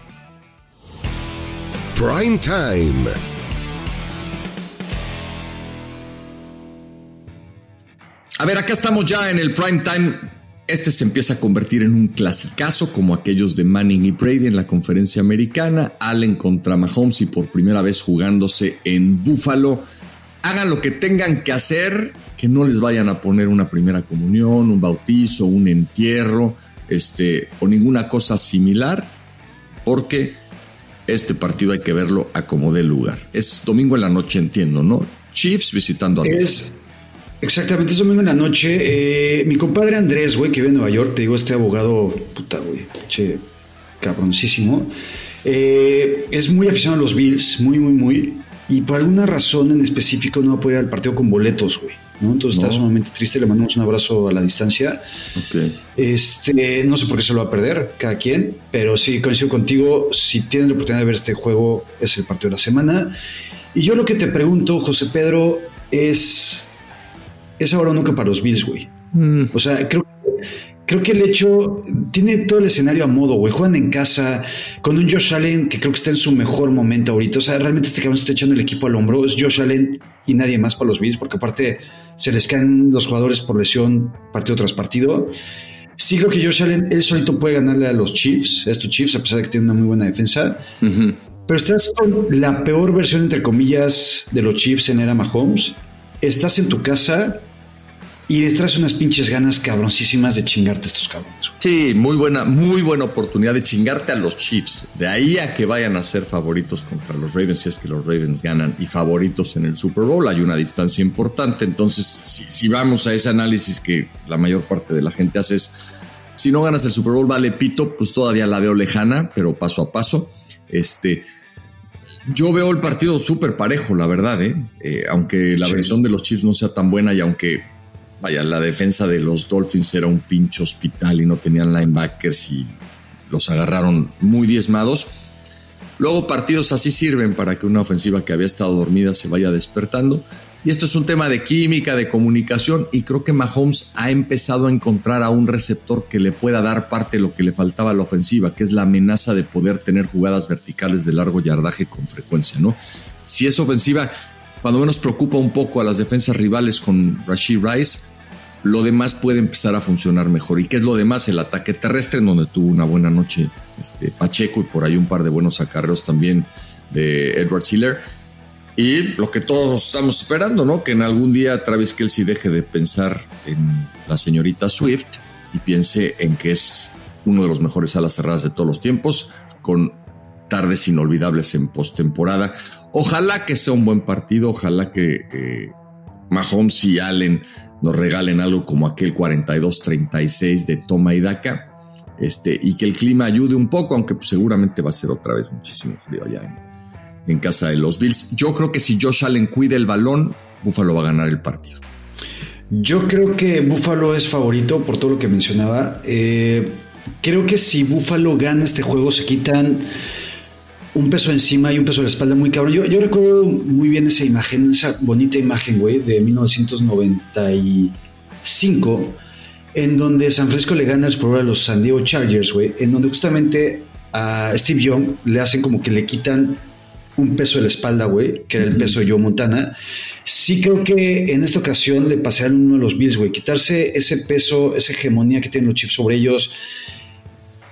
Prime Time. A ver, acá estamos ya en el Prime Time este se empieza a convertir en un clasicazo como aquellos de Manning y Brady en la conferencia americana, Allen contra Mahomes y por primera vez jugándose en Buffalo. Hagan lo que tengan que hacer, que no les vayan a poner una primera comunión, un bautizo, un entierro, este, o ninguna cosa similar, porque este partido hay que verlo a como dé lugar. Es domingo en la noche, entiendo, ¿no? Chiefs visitando a es, Exactamente, es domingo en la noche. Eh, mi compadre Andrés, güey, que vive en Nueva York, te digo, este abogado, puta, güey, che, cabroncísimo. Eh, es muy aficionado a los Bills, muy, muy, muy. Y por alguna razón en específico no va a poder ir al partido con boletos, güey. ¿no? Entonces está sumamente triste, le mandamos un abrazo a la distancia. Este, no sé por qué se lo va a perder, cada quien, pero sí coincido contigo, si tienen la oportunidad de ver este juego, es el partido de la semana. Y yo lo que te pregunto, José Pedro, es es ahora o nunca para los Bills, güey. Mm. O sea, creo, creo que el hecho tiene todo el escenario a modo, güey. Juegan en casa con un Josh Allen que creo que está en su mejor momento ahorita. O sea, realmente este cabrón está echando el equipo al hombro. Es Josh Allen y nadie más para los Bills, porque aparte se les caen los jugadores por lesión partido tras partido. Sí creo que Josh Allen, él solito puede ganarle a los Chiefs, a estos Chiefs, a pesar de que tiene una muy buena defensa. Pero estás con la peor versión, entre comillas, de los Chiefs en era Mahomes. Estás en tu casa y les traes unas pinches ganas cabroncísimas de chingarte a estos cabrones. Sí, muy buena, muy buena oportunidad de chingarte a los Chiefs. De ahí a que vayan a ser favoritos contra los Ravens, si es que los Ravens ganan y favoritos en el Super Bowl, hay una distancia importante. Entonces, si, vamos a ese análisis que la mayor parte de la gente hace es, si no ganas el Super Bowl, vale pito, pues todavía la veo lejana, pero paso a paso. Este, yo veo el partido súper parejo, la verdad, ¿eh? Eh, aunque la versión de los Chiefs no sea tan buena y aunque vaya, la defensa de los Dolphins era un pinche hospital y no tenían linebackers y los agarraron muy diezmados. Luego partidos así sirven para que una ofensiva que había estado dormida se vaya despertando. Y esto es un tema de química, de comunicación, y creo que Mahomes ha empezado a encontrar a un receptor que le pueda dar parte de lo que le faltaba a la ofensiva, que es la amenaza de poder tener jugadas verticales de largo yardaje con frecuencia, ¿no? Si es ofensiva, cuando menos preocupa un poco a las defensas rivales con Rashid Rice, lo demás puede empezar a funcionar mejor. ¿Y qué es lo demás? El ataque terrestre, en donde tuvo una buena noche este, Pacheco y por ahí un par de buenos acarreos también de Edward Schiller. Y lo que todos estamos esperando, ¿no? Que en algún día Travis Kelsey deje de pensar en la señorita Swift y piense en que es uno de los mejores alas cerradas de todos los tiempos, con tardes inolvidables en postemporada. Ojalá que sea un buen partido, ojalá que Mahomes y Allen nos regalen algo como aquel 42-36 de Toma y Daca. Este, y que el clima ayude un poco, aunque pues, seguramente va a ser otra vez muchísimo frío allá en, casa de los Bills. Yo creo que si Josh Allen cuida el balón, Buffalo va a ganar el partido. Yo creo que Buffalo es favorito por todo lo que mencionaba. Eh, creo que si Buffalo gana este juego, se quitan un peso encima y un peso a la espalda muy cabrón. Yo, yo recuerdo muy bien esa imagen, esa bonita imagen, güey, de 1995, en donde San Francisco le gana el Super a los San Diego Chargers, güey, en donde justamente a Steve Young le hacen como que le quitan un peso de la espalda, güey, que era el peso de Joe Montana. Sí creo que en esta ocasión le pasaron uno de los Bills, güey, quitarse ese peso, esa hegemonía que tienen los Chiefs sobre ellos.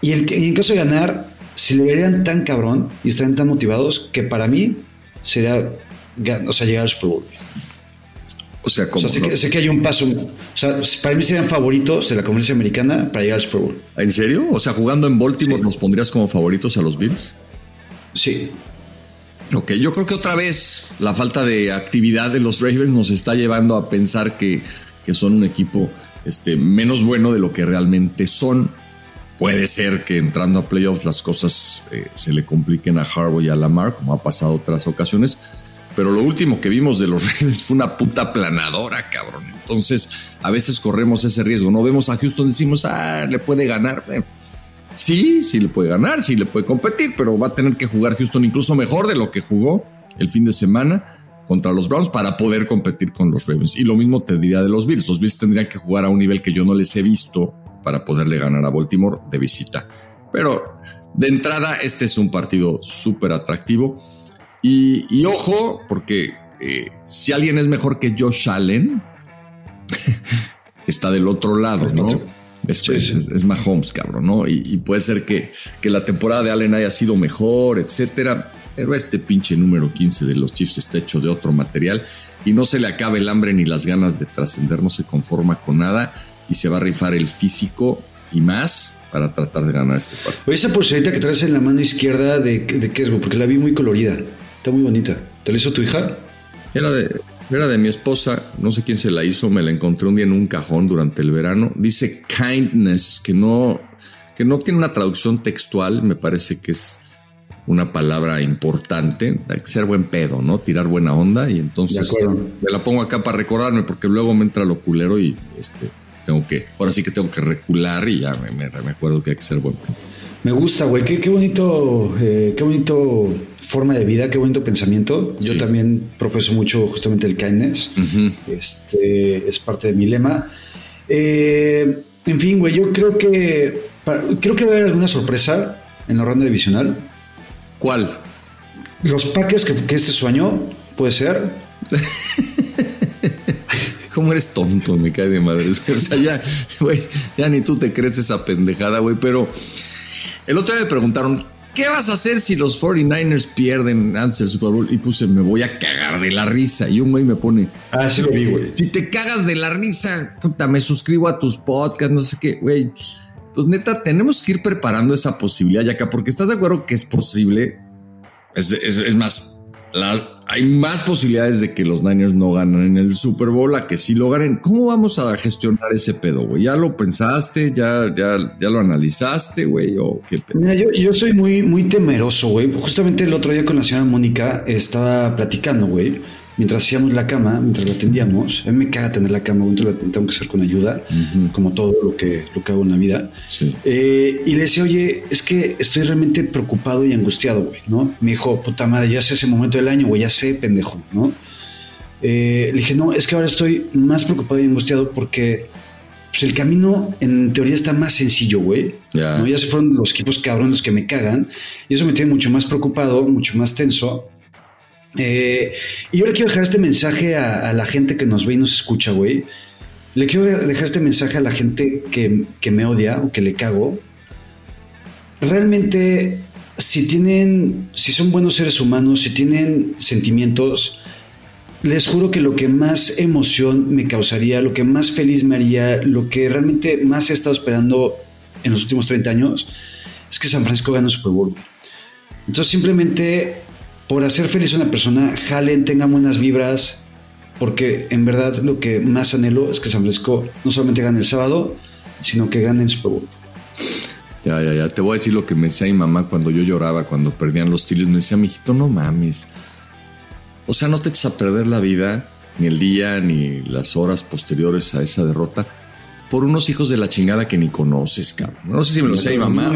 Y, el, y en caso de ganar, si lo verían tan cabrón y estarían tan motivados que para mí sería o sea, llegar al Super Bowl. O sea, como. sé, que, hay un paso. O sea, para mí serían favoritos de la conferencia americana para llegar al Super Bowl. ¿En serio? O sea, jugando en Baltimore, ¿nos pondrías como favoritos a los Bills? Sí. Ok, yo creo que otra vez la falta de actividad de los Ravens nos está llevando a pensar que, que son un equipo este, menos bueno de lo que realmente son. Puede ser que entrando a playoffs las cosas eh, se le compliquen a Harbaugh y a Lamar, como ha pasado otras ocasiones. Pero lo último que vimos de los Ravens fue una puta planadora, cabrón. Entonces, a veces corremos ese riesgo. No vemos a Houston, decimos, ah, le puede ganar. sí, sí le puede ganar, sí le puede competir, pero va a tener que jugar Houston incluso mejor de lo que jugó el fin de semana contra los Browns para poder competir con los Ravens. Y lo mismo te diría de los Bills. Los Bills tendrían que jugar a un nivel que yo no les he visto para poderle ganar a Baltimore de visita. Pero de entrada, este es un partido súper atractivo. Y, ojo, porque eh, si alguien es mejor que Josh Allen, está del otro lado, ¿no? Es, es, Mahomes, cabrón, ¿no? Y, puede ser que, que, la temporada de Allen haya sido mejor, etcétera. Pero este pinche número 15 de los Chiefs está hecho de otro material y no se le acabe el hambre ni las ganas de trascender, no se conforma con nada y se va a rifar el físico y más para tratar de ganar este partido. Oye, esa pulserita que traes en la mano izquierda, ¿de, de qué es, Porque la vi muy colorida. Está muy bonita. ¿Te la hizo tu hija? Era de, era de mi esposa, no sé quién se la hizo, me la encontré un día en un cajón durante el verano. Dice kindness, que no, que no tiene una traducción textual, me parece que es una palabra importante, hay que ser buen pedo, ¿no? Tirar buena onda y entonces me la pongo acá para recordarme porque luego me entra lo culero y este tengo que, ahora sí que tengo que recular y ya me, me, acuerdo que hay que ser buen. Me gusta, güey, qué, qué bonito, eh, qué bonito forma de vida, qué bonito pensamiento. Yo también profeso mucho justamente el kindness. Este es parte de mi lema. Eh, en fin, güey, yo creo que creo que va a haber alguna sorpresa en la ronda divisional. ¿Cuál? Los Packers que, que este sueño puede ser. ¿Cómo eres tonto? Me cae de madre. O sea, ya, güey, ya ni tú te crees esa pendejada, güey. Pero el otro día me preguntaron, ¿qué vas a hacer si los 49ers pierden antes del Super Bowl? Y puse, me voy a cagar de la risa. Y un güey me pone, ah, sí lo vi, güey. Si te cagas de la risa, puta, me suscribo a tus podcasts, no sé qué, güey. Pues neta, tenemos que ir preparando esa posibilidad, ya acá, porque estás de acuerdo que es posible. Es, es más, la, hay más posibilidades de que los Niners no ganen en el Super Bowl a que sí lo ganen. ¿Cómo vamos a gestionar ese pedo, güey? ¿Ya lo pensaste? ¿Ya, ya, ya lo analizaste, güey? ¿O qué Mira, yo, yo soy muy, muy temeroso, güey. Justamente el otro día con la señora Mónica estaba platicando, güey mientras hacíamos la cama, mientras la atendíamos, a mí me caga tener la cama, entonces la tengo que hacer con ayuda, como todo lo que, lo que hago en la vida. Eh, y le decía, oye, es que estoy realmente preocupado y angustiado, güey, ¿no? Me dijo, puta madre, ya sé ese momento del año, güey, ya sé, pendejo, ¿no? Eh, le dije, no, es que ahora estoy más preocupado y angustiado porque pues, el camino en teoría está más sencillo, güey. ¿no? Ya se fueron los equipos cabrones los que me cagan y eso me tiene mucho más preocupado, mucho más tenso. Eh, y yo le quiero dejar este mensaje a, la gente que nos ve y nos escucha, güey. Le quiero dejar este mensaje a la gente que, me odia o que le cago. Realmente, si tienen, si son buenos seres humanos, si tienen sentimientos, les juro que lo que más emoción me causaría, lo que más feliz me haría, lo que realmente más he estado esperando en los últimos 30 años, es que San Francisco gane un Super Bowl. Entonces simplemente por hacer feliz a una persona, jalen, tengan buenas vibras, porque en verdad lo que más anhelo es que San Francisco no solamente gane el sábado, sino que gane el Super Bowl. Ya, ya, ya. Te voy a decir lo que me decía mi mamá cuando yo lloraba, cuando perdían los tiles. Me decía, mijito, no mames. O sea, no te eches a perder la vida, ni el día, ni las horas posteriores a esa derrota por unos hijos de la chingada que ni conoces, cabrón. No sé si me lo sé mi mamá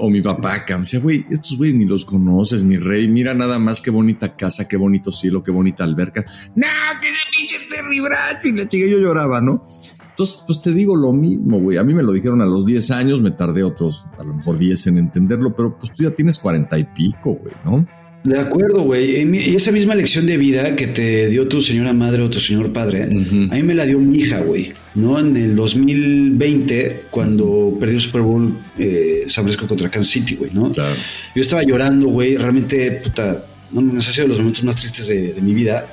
o, mi papá, cabrón. Me güey, estos güeyes ni los conoces, mi rey. Mira nada más qué bonita casa, qué bonito cielo, qué bonita alberca. ¡No, que de pinche Terry Y la chica yo lloraba, ¿no? Entonces, pues te digo lo mismo, güey. A mí me lo dijeron a los 10 años, me tardé otros, a lo mejor 10 en entenderlo, pero pues tú ya tienes 40 y pico, güey, ¿no? De acuerdo, güey. Y esa misma lección de vida que te dio tu señora madre o tu señor padre, a mí me la dio mi hija, güey. ¿No? En el 2020, cuando perdió el Super Bowl eh, San Francisco contra Kansas City, güey, ¿no? Claro. Yo estaba llorando, güey. Realmente, puta, no me ha sido de los momentos más tristes de, mi vida.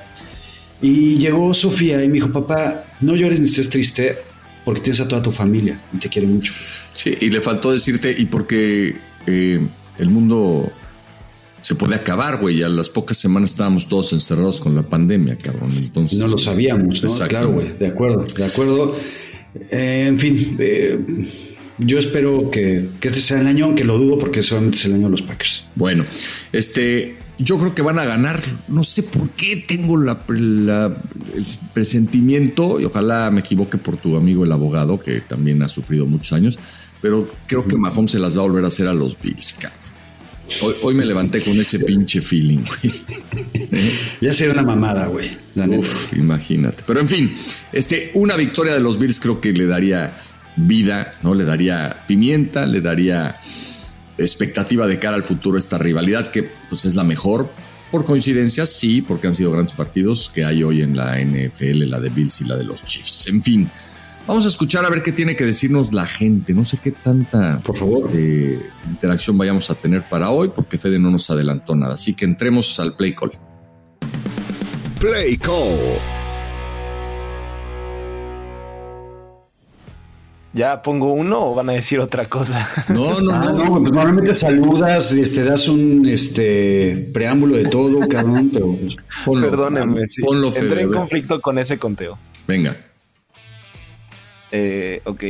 Y llegó Sofía y me dijo, papá, no llores ni estés triste porque tienes a toda tu familia y te quiere mucho. Sí, y le faltó decirte, y porque eh, el mundo se puede acabar, güey. A las pocas semanas estábamos todos encerrados con la pandemia, cabrón. Entonces. No lo sabíamos, ¿no? Claro, güey. De acuerdo, de acuerdo. Eh, en fin, eh, yo espero que, este sea el año, aunque lo dudo porque solamente es el año de los Packers. Bueno, este. Yo creo que van a ganar. No sé por qué tengo la, el presentimiento, y ojalá me equivoque por tu amigo el abogado, que también ha sufrido muchos años, pero creo que Mahomes se las va a volver a hacer a los Bills, cabrón. Hoy, me levanté con ese pinche feeling, güey. Ya sería una mamada, güey. Uf, imagínate. Pero en fin, este, una victoria de los Bills creo que le daría vida, ¿no? Le daría pimienta, le daría expectativa de cara al futuro esta rivalidad que pues es la mejor. Por coincidencia, sí, porque han sido grandes partidos que hay hoy en la NFL, la de Bills y la de los Chiefs. En fin, Vamos a escuchar a ver qué tiene que decirnos la gente. No sé qué tanta Por favor. este, interacción vayamos a tener para hoy, porque Fede no nos adelantó nada. Así que entremos al play call. Play Call. ¿Ya pongo uno o van a decir otra cosa? No, no, Ah, no. no, pues normalmente saludas, este, das un este preámbulo de todo, cabrón, pero Ponlo, Perdónenme, sí. ponlo, Fede, Entré en conflicto con ese conteo. Venga. Eh, ok.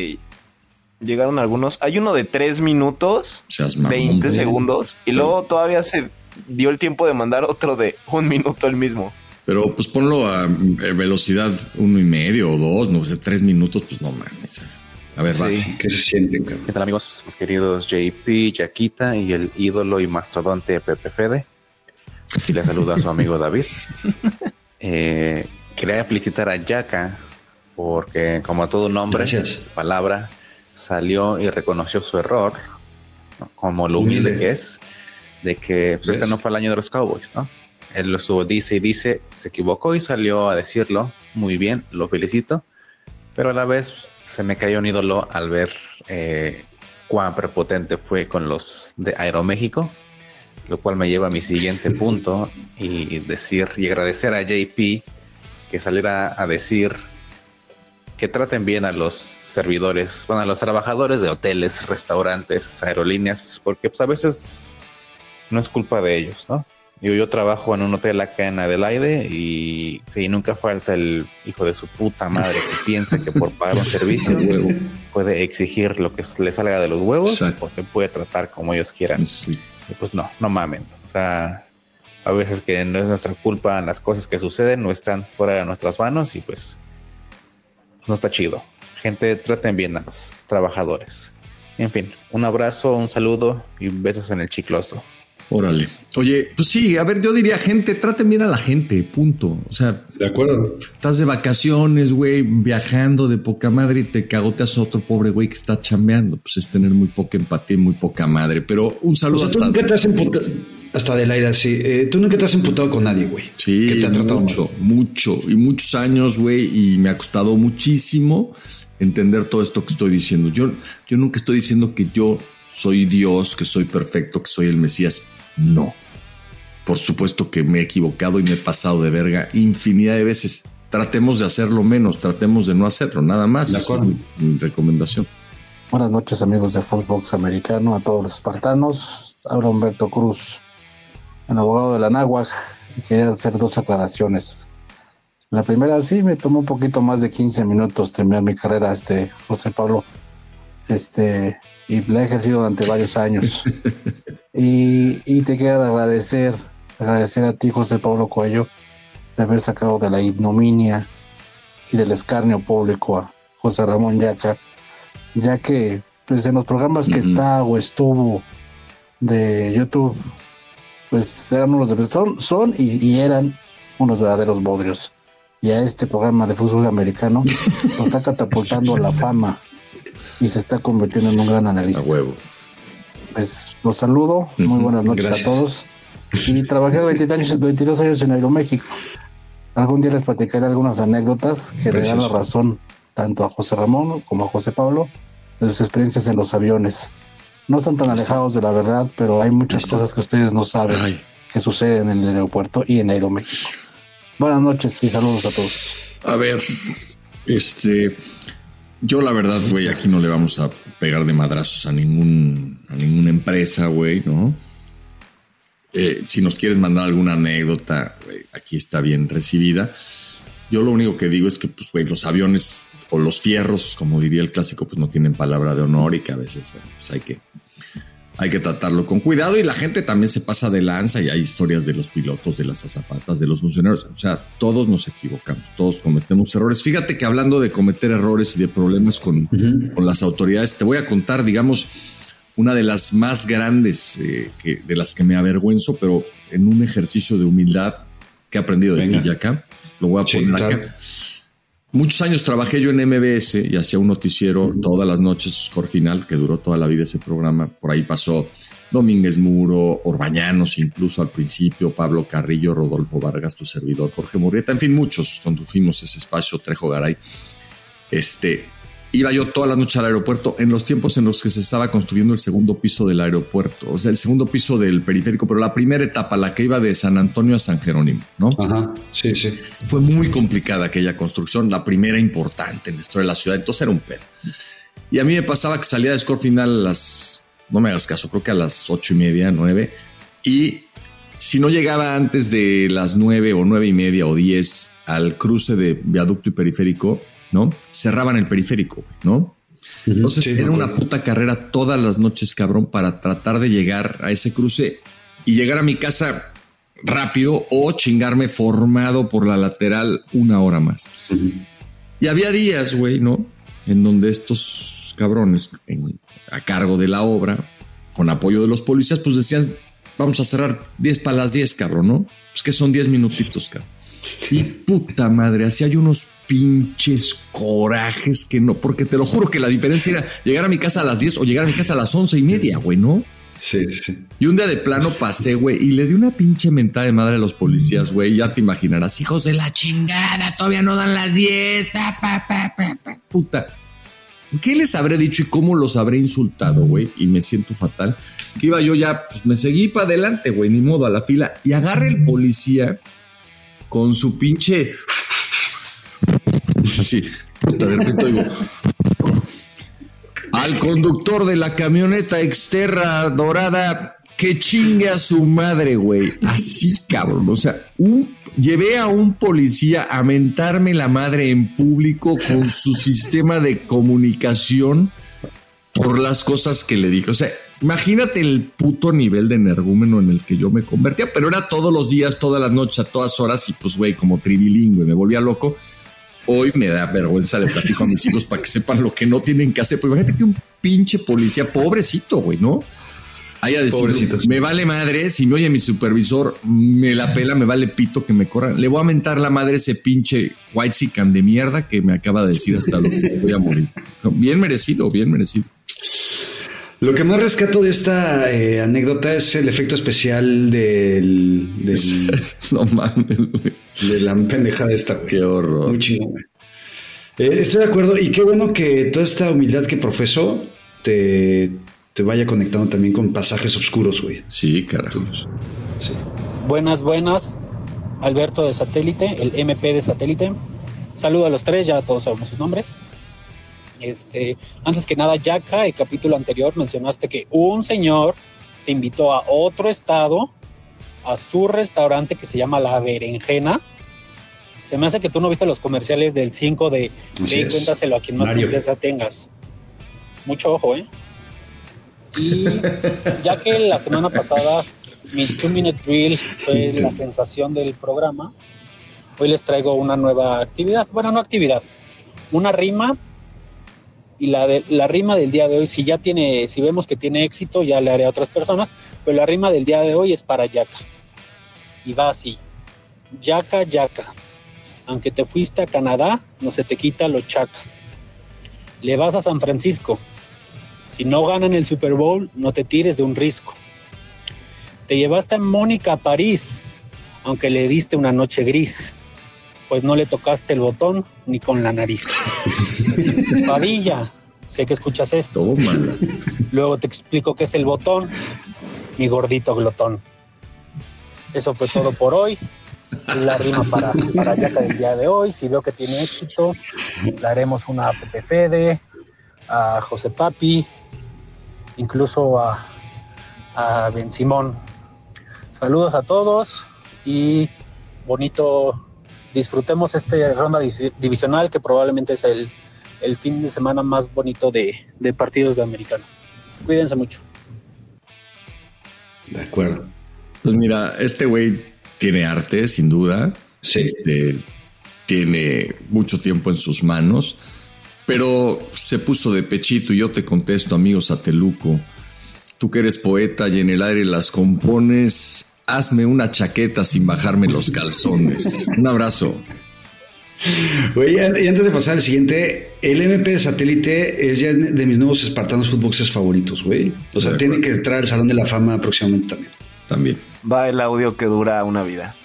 Llegaron algunos. Hay uno de 3 minutos, Seas mamón, 20 güey. segundos, y luego todavía se dio el tiempo de mandar otro de un minuto el mismo. Pero pues ponlo a eh, velocidad uno y medio o dos, no sé, tres minutos, pues no mames. A ver, va. ¿qué se sienten, cabrón? ¿Qué tal amigos? Mis queridos JP, Yaquita y el ídolo y mastodonte Pepe Fede. Aquí le saluda a su amigo David. Eh, quería felicitar a Yaka porque como todo un hombre, Gracias. palabra, salió y reconoció su error, ¿no? como lo humilde que es, de que pues, este no fue el año de los Cowboys, ¿no? Él lo estuvo, dice y dice, se equivocó y salió a decirlo. Muy bien, lo felicito. Pero a la vez se me cayó un ídolo al ver eh, cuán prepotente fue con los de Aeroméxico, lo cual me lleva a mi siguiente punto y decir y agradecer a JP que saliera a decir que traten bien a los servidores, bueno, a los trabajadores de hoteles, restaurantes, aerolíneas, porque pues a veces no es culpa de ellos, ¿no? Digo, yo trabajo en un hotel acá en Adelaide y sí, nunca falta el hijo de su puta madre que piensa que por pagar un servicio puede exigir lo que le salga de los huevos Exacto. o te puede tratar como ellos quieran. Sí. Y pues no, no mamen. O sea, a veces que no es nuestra culpa las cosas que suceden, no están fuera de nuestras manos y pues no está chido. Gente, traten bien a los trabajadores. En fin, un abrazo, un saludo y besos en el chicloso. Órale. Oye, pues sí, a ver, yo diría, gente, traten bien a la gente, punto. O sea, De acuerdo. estás de vacaciones, güey, viajando de poca madre y te cagoteas a otro pobre güey que está chambeando. Pues es tener muy poca empatía y muy poca madre. Pero un O saludo tú hasta. nunca te has hasta Adelaida, sí. Eh, tú nunca te has emputado con nadie, güey. Sí, Que te ha tratado mucho, mal. mucho y muchos años, güey, y me ha costado muchísimo entender todo esto que estoy diciendo. Yo, yo nunca estoy diciendo que yo soy Dios, que soy perfecto, que soy el Mesías. No. Por supuesto que me he equivocado y me he pasado de verga infinidad de veces. Tratemos de hacerlo menos, tratemos de no hacerlo, nada más. De Esa es acuerdo. mi, mi recomendación. Buenas noches amigos de Foxbox Americano, a todos los espartanos. Habla Humberto Cruz, el abogado de la Náhuac. Quería hacer dos aclaraciones. La primera, sí, me tomó un poquito más de 15 minutos terminar mi carrera, este, José Pablo. Este, y la he ejercido durante varios años. y, y te quiero agradecer, agradecer a ti, José Pablo Cuello, de haber sacado de la ignominia y del escarnio público a José Ramón Yaca ya que pues en los programas que Ujú. está o estuvo de YouTube, pues eran unos de son, son y, y eran unos verdaderos bodrios. Y a este programa de fútbol americano lo está catapultando a la fama y se está convirtiendo en un gran A analista. huevo. Pues los saludo, muy buenas noches gracias. a todos. Y trabajé 20 años, 22 años en Aeroméxico. Algún día les platicaré algunas anécdotas que le dan la razón tanto a José Ramón como a José Pablo de sus experiencias en los aviones. No están tan alejados de la verdad, pero hay muchas cosas que ustedes no saben Ay. que suceden en el aeropuerto y en Aeroméxico. Buenas noches y saludos a todos. A ver, este, yo la verdad, güey, aquí no le vamos a pegar de madrazos a ningún, a ninguna empresa, güey, ¿no? Eh, si nos quieres mandar alguna anécdota, güey, aquí está bien recibida. Yo lo único que digo es que, pues, güey, los aviones o los fierros, como diría el clásico, pues no tienen palabra de honor y que a veces, bueno, pues hay que, hay que tratarlo con cuidado y la gente también se pasa de lanza y hay historias de los pilotos, de las azafatas, de los funcionarios. O sea, todos nos equivocamos, todos cometemos errores. Fíjate que hablando de cometer errores y de problemas con, con las autoridades, te voy a contar, digamos, una de las más grandes eh, que, de las que me avergüenzo, pero en un ejercicio de humildad que he aprendido de ti, acá. Lo voy a Sí, poner claro. acá. Muchos años trabajé yo en MBS y hacía un noticiero todas las noches, score final, que duró toda la vida ese programa. Por ahí pasó Domínguez Muro, Orbañanos, incluso al principio, Pablo Carrillo, Rodolfo Vargas, tu servidor, Jorge Murrieta, en fin, muchos condujimos ese espacio, Trejo Garay. Este, iba yo todas las noches al aeropuerto en los tiempos en los que se estaba construyendo el segundo piso del aeropuerto, o sea, el segundo piso del periférico, pero la primera etapa, la que iba de San Antonio a San Jerónimo, ¿no? Ajá, sí, sí. Fue muy complicada aquella construcción, la primera importante en la historia de la ciudad, entonces era un pedo. Y a mí me pasaba que salía de score final a las, no me hagas caso, creo que a las ocho y media, nueve, y si no llegaba antes de las nueve o nueve y media o diez al cruce de viaducto y periférico, ¿no? Cerraban el periférico, ¿no? Entonces era una puta carrera todas las noches, cabrón, para tratar de llegar a ese cruce y llegar a mi casa rápido o chingarme formado por la lateral una hora más. Y había días, güey, ¿no? En donde estos cabrones a cargo de la obra, con apoyo de los policías, pues decían, vamos a cerrar 10 para las 10, cabrón, ¿no? Pues que son 10 minutitos, cabrón. Y puta madre, así hay unos pinches corajes que no, porque te lo juro que la diferencia era llegar a mi casa a las 10 o llegar a mi casa a las once y media, güey, ¿no? Sí, sí. Y un día de plano pasé, güey, y le di una pinche mentada de madre a los policías, güey. Ya te imaginarás, hijos de la chingada, todavía no dan las 10. Pa, pa, pa, puta. ¿Qué les habré dicho y cómo los habré insultado, güey? Y me siento fatal. Que iba yo ya, pues me seguí para adelante, güey, ni modo a la fila. Y agarra el policía con su pinche. Así, puta, digo. Al conductor de la camioneta externa dorada, que chingue a su madre, güey. Así, cabrón. O sea, llevé a un policía a mentarme la madre en público con su sistema de comunicación por las cosas que le dije. O sea, Imagínate el puto nivel de energúmeno en el que yo me convertía, pero era todos los días, todas las noches, a todas horas y pues, güey, como tribilingüe, me volvía loco. Hoy me da vergüenza, le platico a mis hijos para que sepan lo que no tienen que hacer. Pues imagínate que un pinche policía, pobrecito, güey, ¿no? Haya decir, me vale madre, si me oye mi supervisor, me la pela, me vale pito que me corran. Le voy a mentar la madre ese pinche white sican de mierda que me acaba de decir hasta lo que voy a morir. Bien merecido, bien merecido. Lo que más rescato de esta eh, anécdota es el efecto especial del. no mames, De la pendejada esta, Qué horror. Muy chingón, eh, estoy de acuerdo. Y qué bueno que toda esta humildad que profeso te, te vaya conectando también con pasajes oscuros, güey. Sí, carajo. Sí. Buenas, buenas. Alberto de Satélite, el MP de Satélite. Saludo a los tres, ya todos sabemos sus nombres. Este, antes que nada, Yaka, el capítulo anterior mencionaste que un señor te invitó a otro estado, a su restaurante que se llama La Berenjena. Se me hace que tú no viste los comerciales del 5 de ve cuéntaselo a quien más confianza tengas. Mucho ojo, ¿eh? Y ya que la semana pasada mi Two Minute Drill fue la sensación del programa, hoy les traigo una nueva actividad. Bueno, no actividad, una rima y la, de, la rima del día de hoy, si ya tiene, si vemos que tiene éxito, ya le haré a otras personas, pero la rima del día de hoy es para Yaka. Y va así, Yaka, Yaka, aunque te fuiste a Canadá, no se te quita lo chaca. Le vas a San Francisco, si no ganan el Super Bowl, no te tires de un risco. Te llevaste a Mónica a París, aunque le diste una noche gris pues no le tocaste el botón ni con la nariz. Padilla, sé que escuchas esto. Luego te explico qué es el botón, mi gordito glotón. Eso fue todo por hoy. La rima para, para Yaka del día de hoy. Si veo que tiene éxito, le haremos una a Pepe Fede, a José Papi, incluso a, a Ben Simón. Saludos a todos y bonito disfrutemos este ronda divisional que probablemente es el, fin de semana más bonito de, partidos de americano. Cuídense mucho. De acuerdo. Pues mira, este güey tiene arte, sin duda. Sí. Este, tiene mucho tiempo en sus manos, pero se puso de pechito y yo te contesto, amigos Sateluco. Tú que eres poeta y en el aire las compones, hazme una chaqueta sin bajarme los calzones. Un abrazo. y antes de pasar al siguiente, el MP de satélite es ya de mis nuevos espartanos footboxers favoritos, güey. O sea, tiene que entrar al Salón de la Fama próximamente también. También. Va el audio que dura una vida.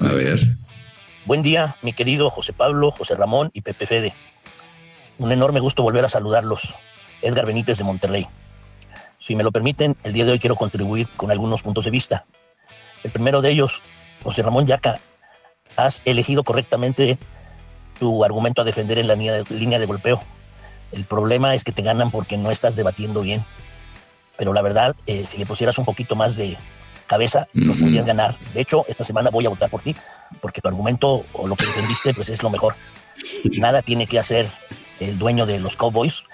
A ver. Buen día, mi querido José Pablo, José Ramón y Pepe Fede. Un enorme gusto volver a saludarlos. Edgar Benítez de Monterrey. Si me lo permiten, el día de hoy quiero contribuir con algunos puntos de vista. El primero de ellos, José Ramón Yaca, has elegido correctamente tu argumento a defender en la línea de, golpeo. El problema es que te ganan porque no estás debatiendo bien. Pero la verdad, eh, si le pusieras un poquito más de cabeza, lo podrías ganar. De hecho, esta semana voy a votar por ti, porque tu argumento o lo que entendiste, pues es lo mejor. Nada tiene que hacer el dueño de los Cowboys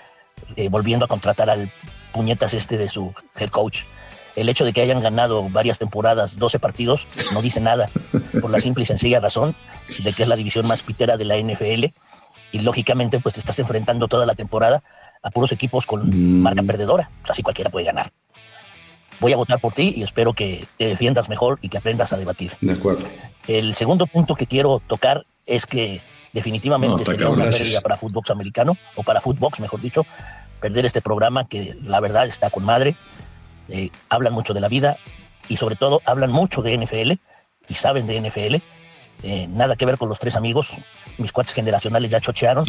eh, volviendo a contratar al puñetas este de su head coach. El hecho de que hayan ganado varias temporadas, 12 partidos, no dice nada, por la simple y sencilla razón de que es la división más pitera de la NFL y lógicamente pues te estás enfrentando toda la temporada a puros equipos con mm. marca perdedora, así cualquiera puede ganar. Voy a votar por ti y espero que te defiendas mejor y que aprendas a debatir. De acuerdo. El segundo punto que quiero tocar es que definitivamente sería una pérdida para Footbox americano, o para Footbox, mejor dicho, perder este programa que la verdad está con madre. Eh, hablan mucho de la vida y sobre todo hablan mucho de NFL y saben de NFL. Eh, nada que ver con los tres amigos. Mis cuates generacionales ya chochearon.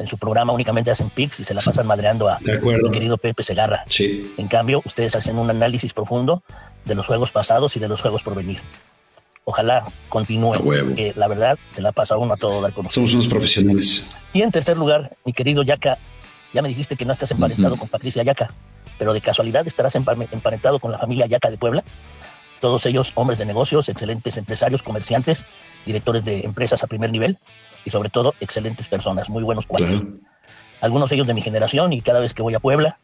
En su programa únicamente hacen pics y se la pasan madreando a mi querido Pepe Segarra. Sí. En cambio, ustedes hacen un análisis profundo de los juegos pasados y de los juegos por venir. Ojalá continúe, porque la verdad se la pasa uno a todo dar con Somos unos profesionales. Y en tercer lugar, mi querido Yaka, ya me dijiste que no estás emparentado con Patricia Yaka, pero de casualidad estarás emparentado con la familia Yaka de Puebla. Todos ellos hombres de negocios, excelentes empresarios, comerciantes, directores de empresas a primer nivel y sobre todo excelentes personas, muy buenos cuates. Algunos de ellos de mi generación y cada vez que voy a Puebla,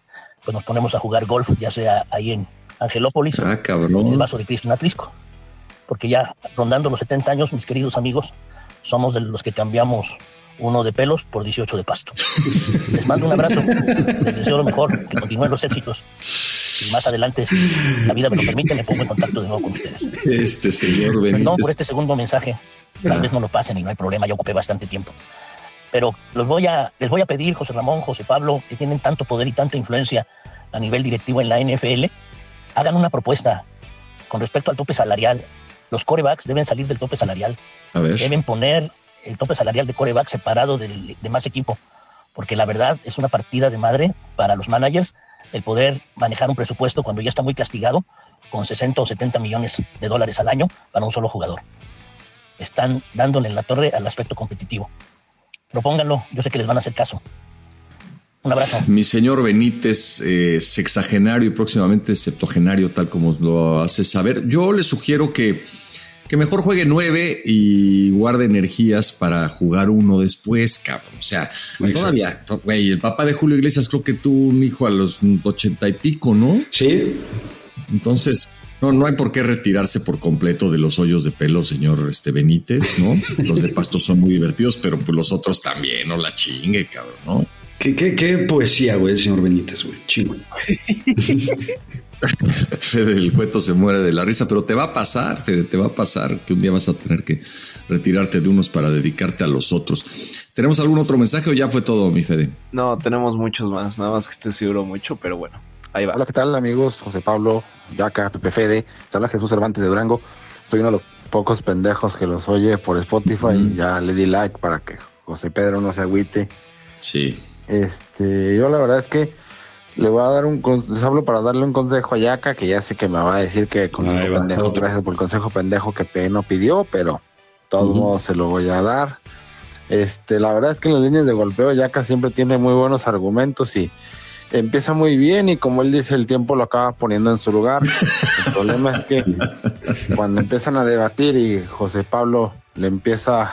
pues nos ponemos a jugar golf, ya sea ahí en Angelópolis, ah, en el Vaso de Cristo en Atlisco porque ya rondando los 70 años, mis queridos amigos, somos de los que cambiamos uno de pelos por 18 de pasto. Les mando un abrazo, les deseo lo mejor, que continúen los éxitos. Y más adelante, si la vida me lo permite, me pongo en contacto de nuevo con ustedes. Este señor Benítez. Perdón por este segundo mensaje. Tal vez no lo pasen y no hay problema, yo ocupé bastante tiempo. Pero los voy a, les voy a pedir, José Ramón, José Pablo, que tienen tanto poder y tanta influencia a nivel directivo en la NFL, hagan una propuesta con respecto al tope salarial los corebacks deben salir del tope salarial. Deben poner el tope salarial de coreback separado de más equipo, porque la verdad es una partida de madre para los managers el poder manejar un presupuesto cuando ya está muy castigado con 60 o 70 millones de dólares al año para un solo jugador. Están dándole en la torre al aspecto competitivo. Propónganlo, yo sé que les van a hacer caso. Un abrazo. Mi señor Benítez, eh, sexagenario y próximamente septogenario, tal como lo hace saber. Yo le sugiero que, que mejor juegue nueve y guarde energías para jugar uno después, cabrón. O sea, todavía, güey, el papá de Julio Iglesias creo que tuvo un hijo a los ochenta y pico, ¿no? Sí. Entonces, no, no hay por qué retirarse por completo de los hoyos de pelo, señor este Benítez, ¿no? Los de pasto son muy divertidos, pero pues los otros también, no la chingue, cabrón, ¿no? Qué, qué, qué poesía, güey, el señor Benítez, güey. Chingo. Fede del Cueto se muere de la risa, pero te va a pasar, Fede, te va a pasar que un día vas a tener que retirarte de unos para dedicarte a los otros. ¿Tenemos algún otro mensaje o ya fue todo, mi Fede? No, tenemos muchos más, nada más que esté seguro mucho, pero bueno, ahí va. Hola, ¿qué tal, amigos? José Pablo, Yaca, Pepe Fede, te habla Jesús Cervantes de Durango. Soy uno de los pocos pendejos que los oye por Spotify. y Ya le di like para que José Pedro no se agüite. Sí. Este, yo la verdad es que le voy a dar un les hablo para darle un consejo a Yaka, que ya sé que me va a decir que consejo pendejo, gracias por el consejo pendejo que no pidió, pero todos modos se lo voy a dar. Este, la verdad es que en las líneas de golpeo Yaka siempre tiene muy buenos argumentos y empieza muy bien y como él dice el tiempo lo acaba poniendo en su lugar. El problema es que cuando empiezan a debatir y José Pablo le empieza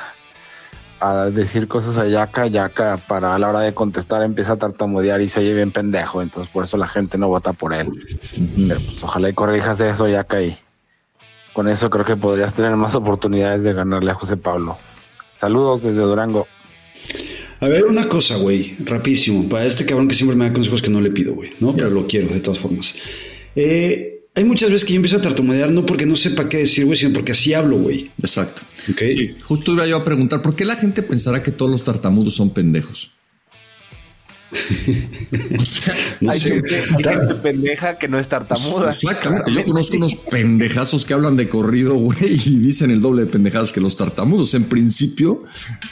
a decir cosas a Yaka, Yaka para a la hora de contestar empieza a tartamudear y se oye bien pendejo, entonces por eso la gente no vota por él. Pero pues ojalá y corrijas eso, Yaka, y con eso creo que podrías tener más oportunidades de ganarle a José Pablo. Saludos desde Durango. A ver, una cosa, güey, rapidísimo, para este cabrón que siempre me da consejos que no le pido, güey, ¿no? Pero lo quiero de todas formas. Eh, hay muchas veces que yo empiezo a tartamudear no porque no sepa qué decir, güey, sino porque así hablo, güey. Exacto. Sí, justo iba yo a preguntar, ¿por qué la gente pensará que todos los tartamudos son pendejos? o sea, hay, gente, pendeja que no es tartamuda. Exactamente. Yo conozco unos pendejazos que hablan de corrido, güey, y dicen el doble de pendejadas que los tartamudos. En principio,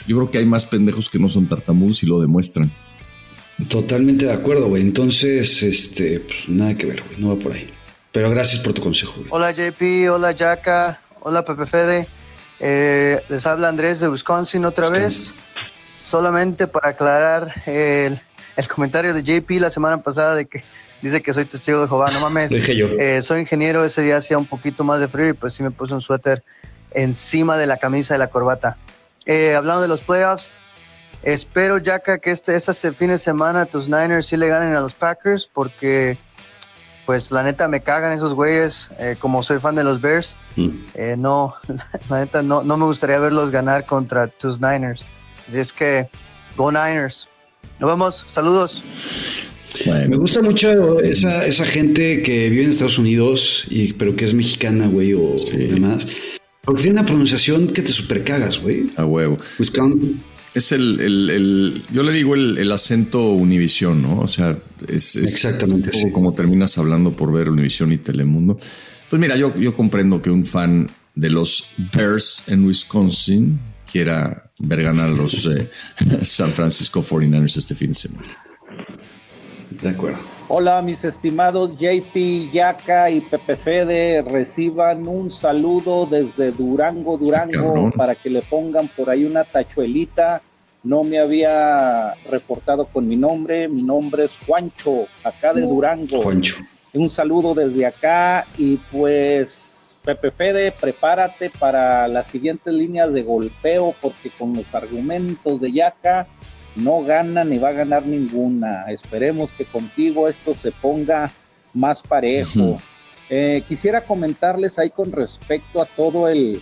yo creo que hay más pendejos que no son tartamudos y lo demuestran. Totalmente de acuerdo, güey. Entonces, este, pues nada que ver, güey. No va por ahí. Pero gracias por tu consejo. Güey. Hola JP, hola Yaka, hola Pepe Fede. Eh, les habla Andrés de Wisconsin otra vez. Solamente para aclarar el, el, comentario de JP la semana pasada de que dice que soy testigo de Jehová. No mames. Dije yo. Eh, soy ingeniero. Ese día hacía un poquito más de frío y pues sí me puse un suéter encima de la camisa y la corbata. Eh, hablando de los playoffs, espero, Yaka, que este, este fin de semana tus Niners sí le ganen a los Packers porque pues la neta me cagan esos güeyes, eh, como soy fan de los Bears, mm. eh, no, la neta no, no me gustaría verlos ganar contra tus Niners. Así es que, go Niners. Nos vemos, saludos. Me gusta mucho esa, esa gente que vive en Estados Unidos, y, pero que es mexicana, güey, o demás. Porque tiene una pronunciación que te super cagas, güey. A huevo. Wisconsin. Es el, el, el, yo le digo el, el acento Univisión, ¿no? O sea, es, exactamente como terminas hablando por ver Univisión y Telemundo. Pues mira, yo, yo comprendo que un fan de los Bears en Wisconsin quiera ver ganar los eh, San Francisco 49ers este fin de semana. De acuerdo. Hola, mis estimados JP, Yaka y Pepe Fede. Reciban un saludo desde Durango, Durango, para que le pongan por ahí una tachuelita. No me había reportado con mi nombre. Mi nombre es Juancho, acá de Durango. Juancho. Un saludo desde acá y pues Pepe Fede, prepárate para las siguientes líneas de golpeo porque con los argumentos de Yaka no gana ni va a ganar ninguna. Esperemos que contigo esto se ponga más parejo. Eh, quisiera comentarles ahí con respecto a todo el,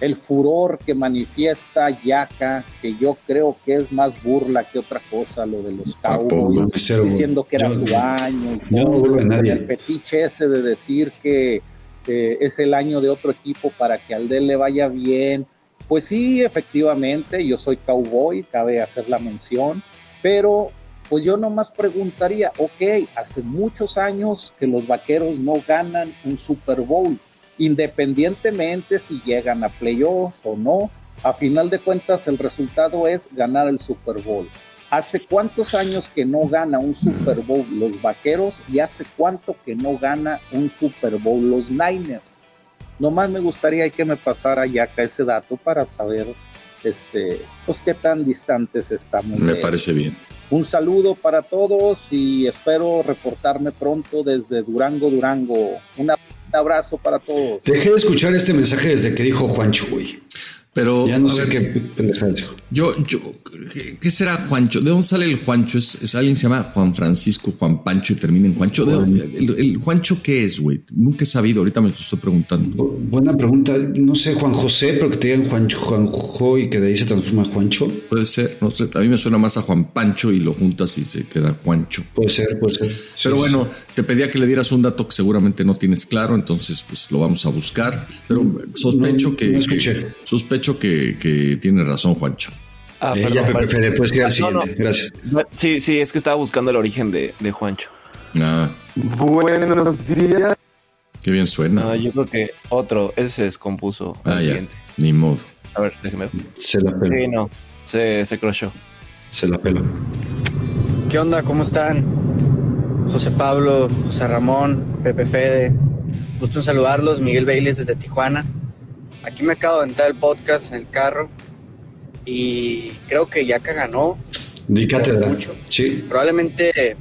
el furor que manifiesta Yaka, que yo creo que es más burla que otra cosa, lo de los Cowboys, diciendo que era su año, el fetiche ese de decir que es el año de otro equipo para que al de le vaya bien. Pues sí, efectivamente, yo soy cowboy, cabe hacer la mención, pero pues yo nomás preguntaría, ok, hace muchos años que los vaqueros no ganan un Super Bowl, independientemente si llegan a playoffs o no, a final de cuentas el resultado es ganar el Super Bowl. ¿Hace cuántos años que no gana un Super Bowl los vaqueros y hace cuánto que no gana un Super Bowl los Niners? Nomás me gustaría que me pasara ya acá ese dato para saber este, pues qué tan distantes estamos. Me parece bien. Un saludo para todos y espero reportarme pronto desde Durango, Durango. Un abrazo para todos. Dejé de escuchar este mensaje desde que dijo Juancho, güey. Pero. Ya no sé qué pendejada Yo, yo, ¿qué, será Juancho? ¿De dónde sale el Juancho? ¿Es, alguien que se llama Juan Francisco, Juan Pancho y termina en Juancho? el, Juancho qué es, güey? Nunca he sabido, ahorita me lo estoy preguntando. Buena pregunta. No sé, Juan José, pero que te digan Juan, Juanjo y que de ahí se transforma en Juancho. Puede ser, no sé. A mí me suena más a Juan Pancho y lo juntas y se queda Juancho. Puede ser, puede ser. Pero bueno, te pedía que le dieras un dato que seguramente no tienes claro, entonces pues lo vamos a buscar. Pero sospecho que, que sospecho que, tiene razón, Juancho. Ah, eh, ya puedes quedar siguiente. Gracias. Sí, sí, es que estaba buscando el origen de, Juancho. Ah. Buenos días. Qué bien suena. yo creo que otro, ese se descompuso. Ah, siguiente. Ni modo. A ver, déjeme. Se la pelo. Sí, no. Se, se crochó. Se la pelo. ¿Qué onda? ¿Cómo están? José Pablo, José Ramón, Pepe Fede. Gusto en saludarlos. Miguel Bailes desde Tijuana. Aquí me acabo de entrar el podcast en el carro y creo que Yaka ganó. mucho. Sí. Probablemente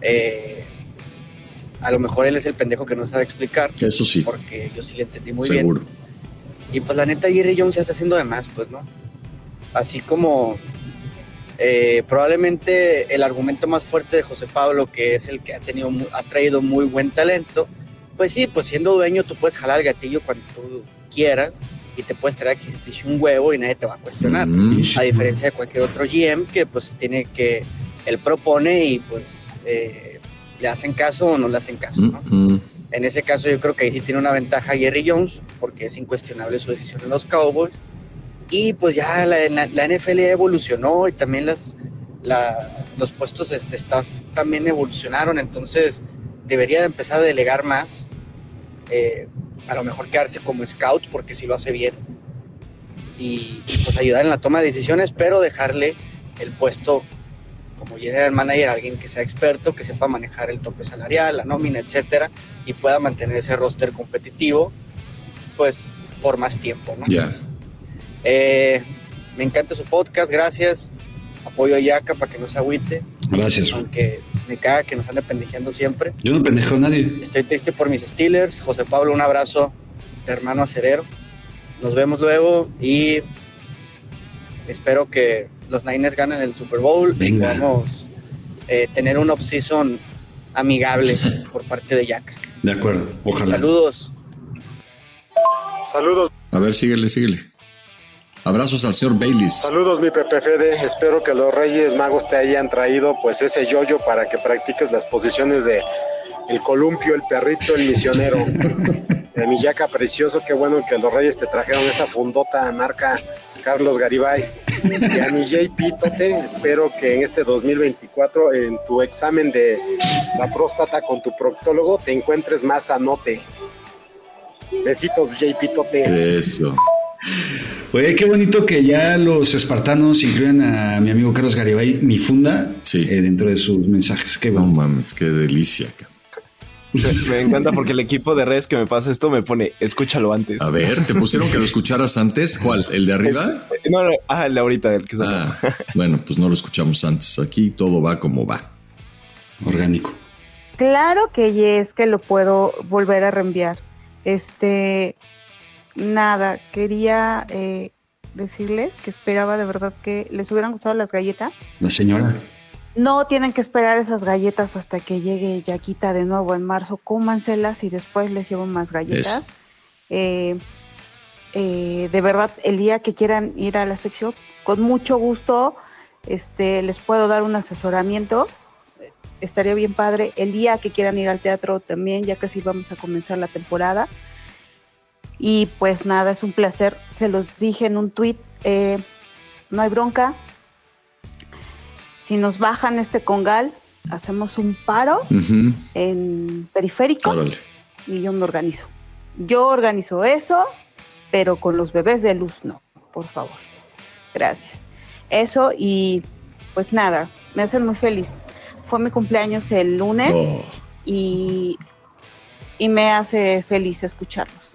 eh, a lo mejor él es el pendejo que no sabe explicar. Eso sí. Porque yo sí le entendí muy Seguro. bien. Y pues la neta Jerry Jones se está haciendo de más, pues, ¿no? Así como eh, probablemente el argumento más fuerte de José Pablo, que es el que ha tenido, ha traído muy buen talento, pues sí, pues siendo dueño tú puedes jalar el gatillo cuando tú quieras y te puedes traer aquí un huevo y nadie te va a cuestionar. Mm. A diferencia de cualquier otro GM que pues tiene que, él propone y pues eh, le hacen caso o no le hacen caso. En ese caso yo creo que ahí sí tiene una ventaja Jerry Jones porque es incuestionable su decisión en los Cowboys. Y pues ya la, la, NFL evolucionó y también las, los puestos de staff también evolucionaron, entonces debería de empezar a delegar más. Eh, a lo mejor quedarse como scout porque si lo hace bien y pues ayudar en la toma de decisiones, pero dejarle el puesto como general manager, alguien que sea experto, que sepa manejar el tope salarial, la nómina, etcétera, y pueda mantener ese roster competitivo, pues por más tiempo, ¿no? Ya. Eh, me encanta su podcast, gracias. Apoyo a Yaka para que no se agüite. Gracias. Aunque me caga que nos ande pendejeando siempre. Yo no pendejo a nadie. Estoy triste por mis Steelers. José Pablo, un abrazo de hermano acerero. Nos vemos luego y espero que los Niners ganen el Super Bowl. Venga. Vamos eh, tener un off-season amigable por parte de Yaka. De acuerdo, ojalá. Saludos. Saludos. A ver, síguele, síguele. Abrazos al señor Baylis. Saludos mi Pepe Fede, espero que los Reyes Magos te hayan traído pues ese yoyo para que practiques las posiciones de el columpio, el perrito, el misionero. de mi yaca precioso, qué bueno que los Reyes te trajeron esa fundota marca Carlos Garibay. Y a mi JP Tote, espero que en este 2024 en tu examen de la próstata con tu proctólogo te encuentres más sanote. Besitos JP Tote. Eso. Oye, qué bonito que ya los espartanos incluyan a mi amigo Carlos Garibay, mi funda, eh, dentro de sus mensajes. Qué No mames, qué delicia. Me, me encanta porque el equipo de redes que me pasa esto me pone, escúchalo antes. A ver, ¿te pusieron que lo escucharas antes? ¿Cuál? ¿El de arriba? No, no, ah, el de ahorita, el que salió. Ah, bueno, pues no lo escuchamos antes. Aquí todo va como va. Orgánico. Claro que yes, que lo puedo volver a reenviar. Este, nada, quería eh, decirles que esperaba de verdad que les hubieran gustado las galletas. La señora. No tienen que esperar esas galletas hasta que llegue Yaquita de nuevo en marzo. Cómanselas y después les llevo más galletas. Eh, eh, de verdad, el día que quieran ir a la sección, con mucho gusto, este, les puedo dar un asesoramiento. Estaría bien padre. El día que quieran ir al teatro también, ya casi vamos a comenzar la temporada. Y pues nada, es un placer. Se los dije en un tweet. eh, no hay bronca. Si nos bajan este congal, hacemos un paro en periférico Órale. y yo me organizo. Yo organizo eso, pero con los bebés de luz no, por favor. Gracias. Eso y pues nada, me hacen muy feliz. Fue mi cumpleaños el lunes Oh. y, y me hace feliz escucharlos.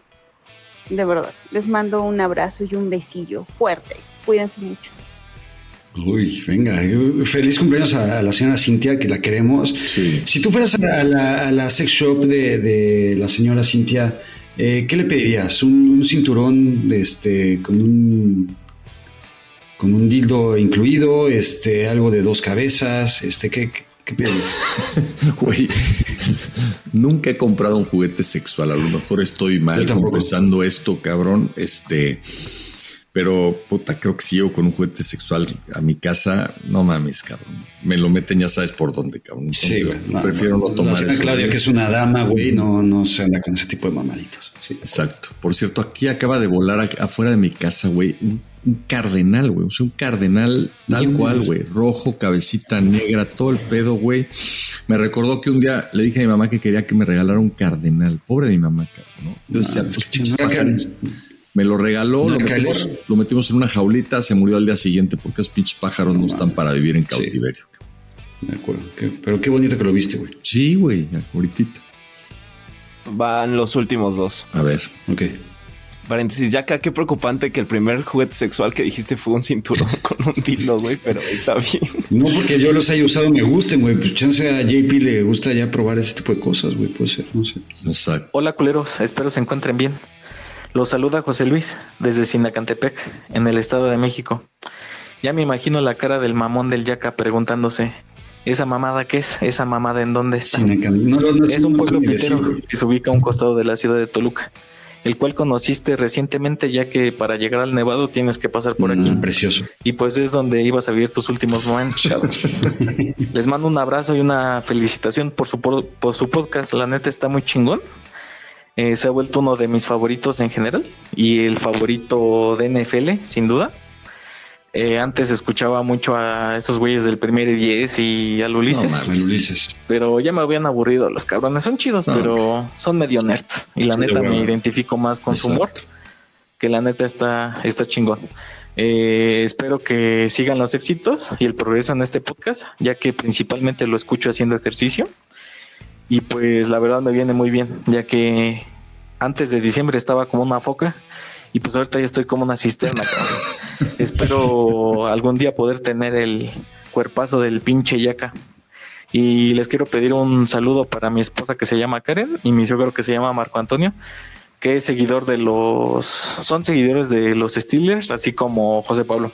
De verdad. Les mando un abrazo y un besillo fuerte. Cuídense mucho. Uy, venga, eh, feliz cumpleaños a, la señora Cintia, que la queremos. Si tú fueras a la, a la- a la sex shop de, de la señora Cintia, eh, ¿qué le pedirías? ¿Un, un cinturón este, con un con un dildo incluido? Este, algo de dos cabezas, este, ¿qué, qué, pedirías? Güey, nunca he comprado un juguete sexual. A lo mejor estoy mal confesando esto, cabrón. Este, pero puta, creo que si llego con un juguete sexual a mi casa, no mames, cabrón. Me lo meten, ya sabes por dónde, cabrón. Sí, güey, no, prefiero no, tomar eso. Claudia, que es una dama, güey, no, no se anda con ese tipo de mamaditos. Sí. Exacto. Por cierto, aquí acaba de volar afuera de mi casa, güey, un, un cardenal, güey. O sea, un cardenal tal cual, güey. Rojo, cabecita negra, todo el pedo, güey. Me recordó que un día le dije a mi mamá que quería que me regalara un cardenal. Pobre de mi mamá, cabrón, ¿no? Yo decía, pues no, pájaros. Me lo regaló, lo metimos, lo metimos en una jaulita, se murió al día siguiente porque esos pinches pájaros no, están para vivir en cautiverio. De acuerdo. Qué- pero qué bonito que lo viste, güey. Sí, güey, ahorita. Van los últimos dos. A ver. Ok. Paréntesis, ya acá qué preocupante que el primer juguete sexual que dijiste fue un cinturón con un dildo, güey, pero está bien. No porque yo los haya usado me gusten, güey. Pues chance a JP le gusta ya probar ese tipo de cosas, güey. Puede ser, no sé. Exacto. Hola culeros, espero se encuentren bien. Los saluda José Luis desde Sinacantepec, en el Estado de México. Ya me imagino la cara del mamón del Yaca preguntándose, ¿esa mamada qué es? ¿Esa mamada en dónde está? No, no, no, es un pueblo pitero que se ubica a un costado de la ciudad de Toluca, el cual conociste recientemente ya que para llegar al Nevado tienes que pasar por aquí. Mm, precioso. Y pues es donde ibas a vivir tus últimos momentos. chavos. Les mando un abrazo y una felicitación por su, por, por su podcast. La neta está muy chingón. Eh, se ha vuelto uno de mis favoritos en general y el favorito de NFL, sin duda. Eh, antes escuchaba mucho a esos güeyes del primer y 10 y al Ulises. No mames, Ulises. Pero ya me habían aburrido los cabrones. Son chidos, pero son medio nerds. Y la neta me identifico más con su humor. Que la neta está, está chingón. Eh, espero que sigan los éxitos y el progreso en este podcast, ya que principalmente lo escucho haciendo ejercicio. Y pues la verdad me viene muy bien, ya que antes de diciembre estaba como una foca y pues ahorita ya estoy como una cisterna. Espero algún día poder tener el cuerpazo del pinche yaca. Y les quiero pedir un saludo para mi esposa que se llama Karen y mi suegro que se llama Marco Antonio, que es seguidor de los, son seguidores de los Steelers, así como José Pablo.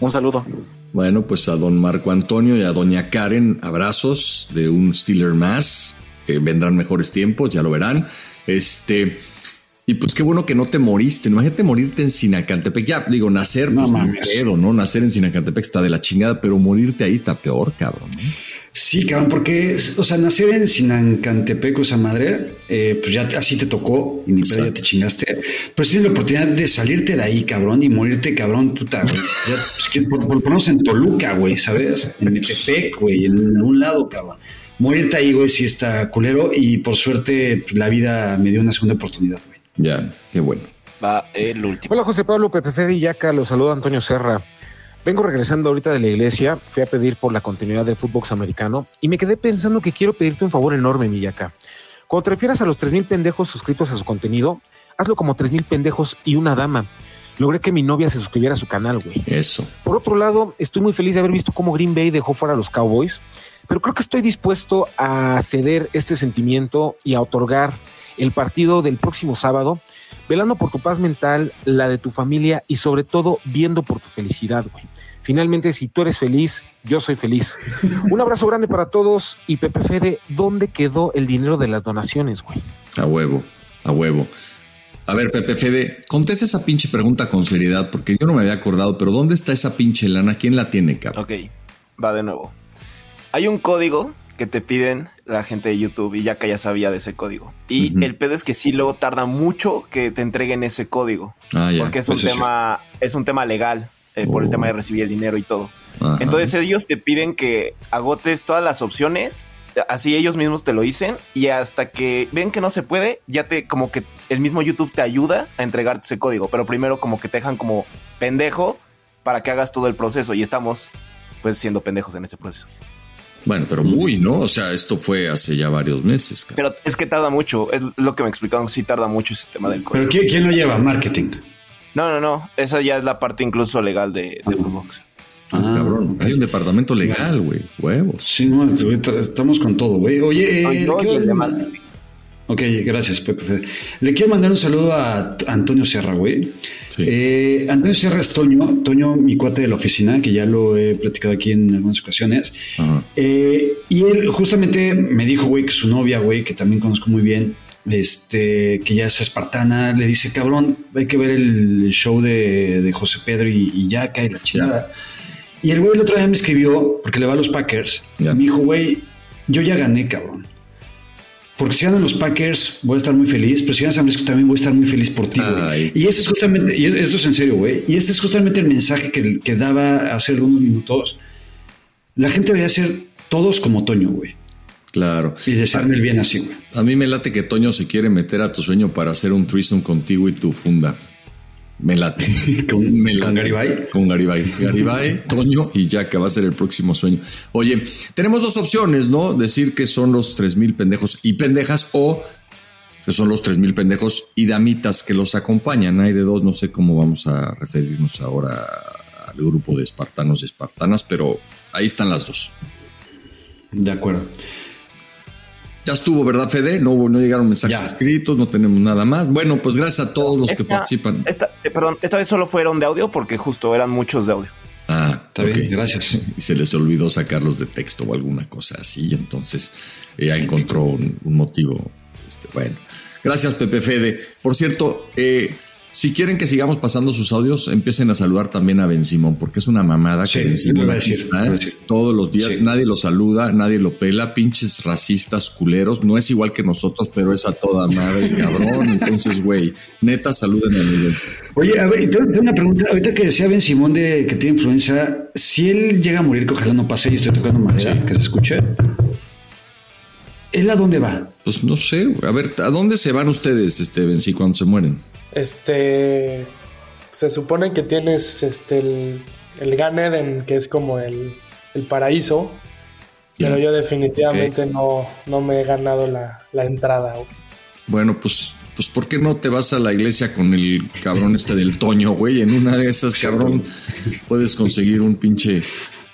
Un saludo. Bueno, pues a don Marco Antonio y a doña Karen, abrazos de un Steeler más. vendrán mejores tiempos, ya lo verán. Este, y pues qué bueno que no te moriste. Imagínate morirte en Sinacantepec. Ya digo, nacer, no pues, ¿no? Nacer en Sinacantepec está de la chingada, pero morirte ahí está peor, cabrón. Sí, cabrón, porque, o sea, nacer en Sinacantepec, o esa madre, eh, pues ya así te tocó y ni pedo ya te chingaste. Pero tienes la oportunidad de salirte de ahí, cabrón, y morirte, cabrón, puta, güey. Ya, pues, por, por, ponernos en Toluca, güey, ¿sabes? En Metepec, güey, en algún lado, cabrón. Morirte ahí, güey, sí está culero y por suerte la vida me dio una segunda oportunidad, güey. Ya, qué bueno. Va el último. Hola José Pablo, Pepe Fede y Yaca, los saluda Antonio Serra. Vengo regresando ahorita de la iglesia, fui a pedir por la continuidad del fútbol americano y me quedé pensando que quiero pedirte un favor enorme, mi Yaca. Cuando te refieras a los 3.000 pendejos suscritos a su contenido, hazlo como 3.000 pendejos y una dama. Logré que mi novia se suscribiera a su canal, güey. Eso. Por otro lado, estoy muy feliz de haber visto cómo Green Bay dejó fuera a los Cowboys, pero creo que estoy dispuesto a ceder este sentimiento y a otorgar el partido del próximo sábado, velando por tu paz mental, la de tu familia y sobre todo viendo por tu felicidad, güey. Finalmente, si tú eres feliz, yo soy feliz. Un abrazo grande para todos y Pepe Fede, ¿dónde quedó el dinero de las donaciones, güey? A huevo, a huevo. A ver, Pepe Fede, contesta esa pinche pregunta con seriedad, porque yo no me había acordado, pero ¿dónde está esa pinche lana? ¿Quién la tiene, cabrón? Ok, va de nuevo. Hay un código que te piden la gente de YouTube y ya que ya sabía de ese código. Y el pedo es que sí luego tarda mucho que te entreguen ese código. Ah, porque es un tema, es un tema legal, eh, por el tema de oh. recibir el dinero y todo. Entonces ellos te piden que agotes todas las opciones, así ellos mismos te lo dicen, y hasta que ven que no se puede, ya te, como que el mismo YouTube te ayuda a entregarte ese código, pero primero como que te dejan como pendejo para que hagas todo el proceso y estamos pues siendo pendejos en ese proceso. Bueno, pero muy, ¿no? O sea, esto fue hace ya varios meses. Pero es que tarda mucho, es lo que me explicaron, sí tarda mucho ese tema del código. ¿Pero quién, lo lleva? ¿Marketing? No, no, no, esa ya es la parte incluso legal de, de Footbox. Ah, cabrón, hay un departamento legal, güey, huevos. Sí, no, estamos con todo, güey. Oye, eh, Ok, gracias, Pepe. Le quiero mandar un saludo a Antonio Serra, güey. Eh, Antonio Serra es Toño, Toño, mi cuate de la oficina, que ya lo he platicado aquí en algunas ocasiones. Eh, y él justamente me dijo, güey, que su novia, güey, que también conozco muy bien, este, que ya es espartana, le dice, cabrón, hay que ver el show de, José Pedro y, y Yaca y la chingada. Y el güey el otro día me escribió, porque le va a los Packers, me dijo, güey, yo ya gané, cabrón. Porque si ganan los Packers, voy a estar muy feliz, pero si ganan San Francisco también voy a estar muy feliz por ti, güey. Y eso es justamente, y eso es en serio, güey. Y este es justamente el mensaje que, que daba hace algunos minutos. La gente debería ser todos como Toño, güey. Claro. Y desearme el bien así, güey. A mí me late que Toño se quiere meter a tu sueño para hacer un threesome contigo y tu funda. Me late. ¿Con, Garibay? Con Garibay. Garibay, Toño y que va a ser el próximo sueño. Oye, tenemos dos opciones, ¿no? Decir que son los tres mil pendejos y pendejas o que son los tres mil pendejos y damitas que los acompañan. Hay de dos, no sé cómo vamos a referirnos ahora al grupo de espartanos y espartanas, pero ahí están las dos. De acuerdo. Ya estuvo, ¿verdad, Fede? No, no llegaron mensajes escritos, no tenemos nada más. Bueno, pues gracias a todos los que participan. Esta, eh, perdón, esta vez solo fueron de audio porque justo eran muchos de audio. Ah, está bien, gracias. Y se les olvidó sacarlos de texto o alguna cosa así, entonces ya encontró un, motivo. Este, bueno, gracias, Pepe Fede. Por cierto, eh, si quieren que sigamos pasando sus audios, empiecen a saludar también a Ben Simón, porque es una mamada que Ben Simón todos los días. Nadie lo saluda, nadie lo pela. Pinches racistas culeros. No es igual que nosotros, pero es a toda madre, cabrón. Entonces, güey, neta, saluden a mi Oye, a ver, tengo una pregunta. Ahorita que decía Ben Simón de que tiene influencia, si él llega a morir, que ojalá no pase y estoy tocando madera, que se escuche. ¿Él a dónde va? Pues no sé. A ver, ¿a dónde se van ustedes, este, Ben, si cuando se mueren? Este. se supone que tienes este el, el Gan Eden, que es como el, paraíso, pero yo definitivamente no, no me he ganado la, la entrada. Bueno, pues, pues ¿por qué no te vas a la iglesia con el cabrón este del Toño, güey? En una de esas, cabrón, puedes conseguir un pinche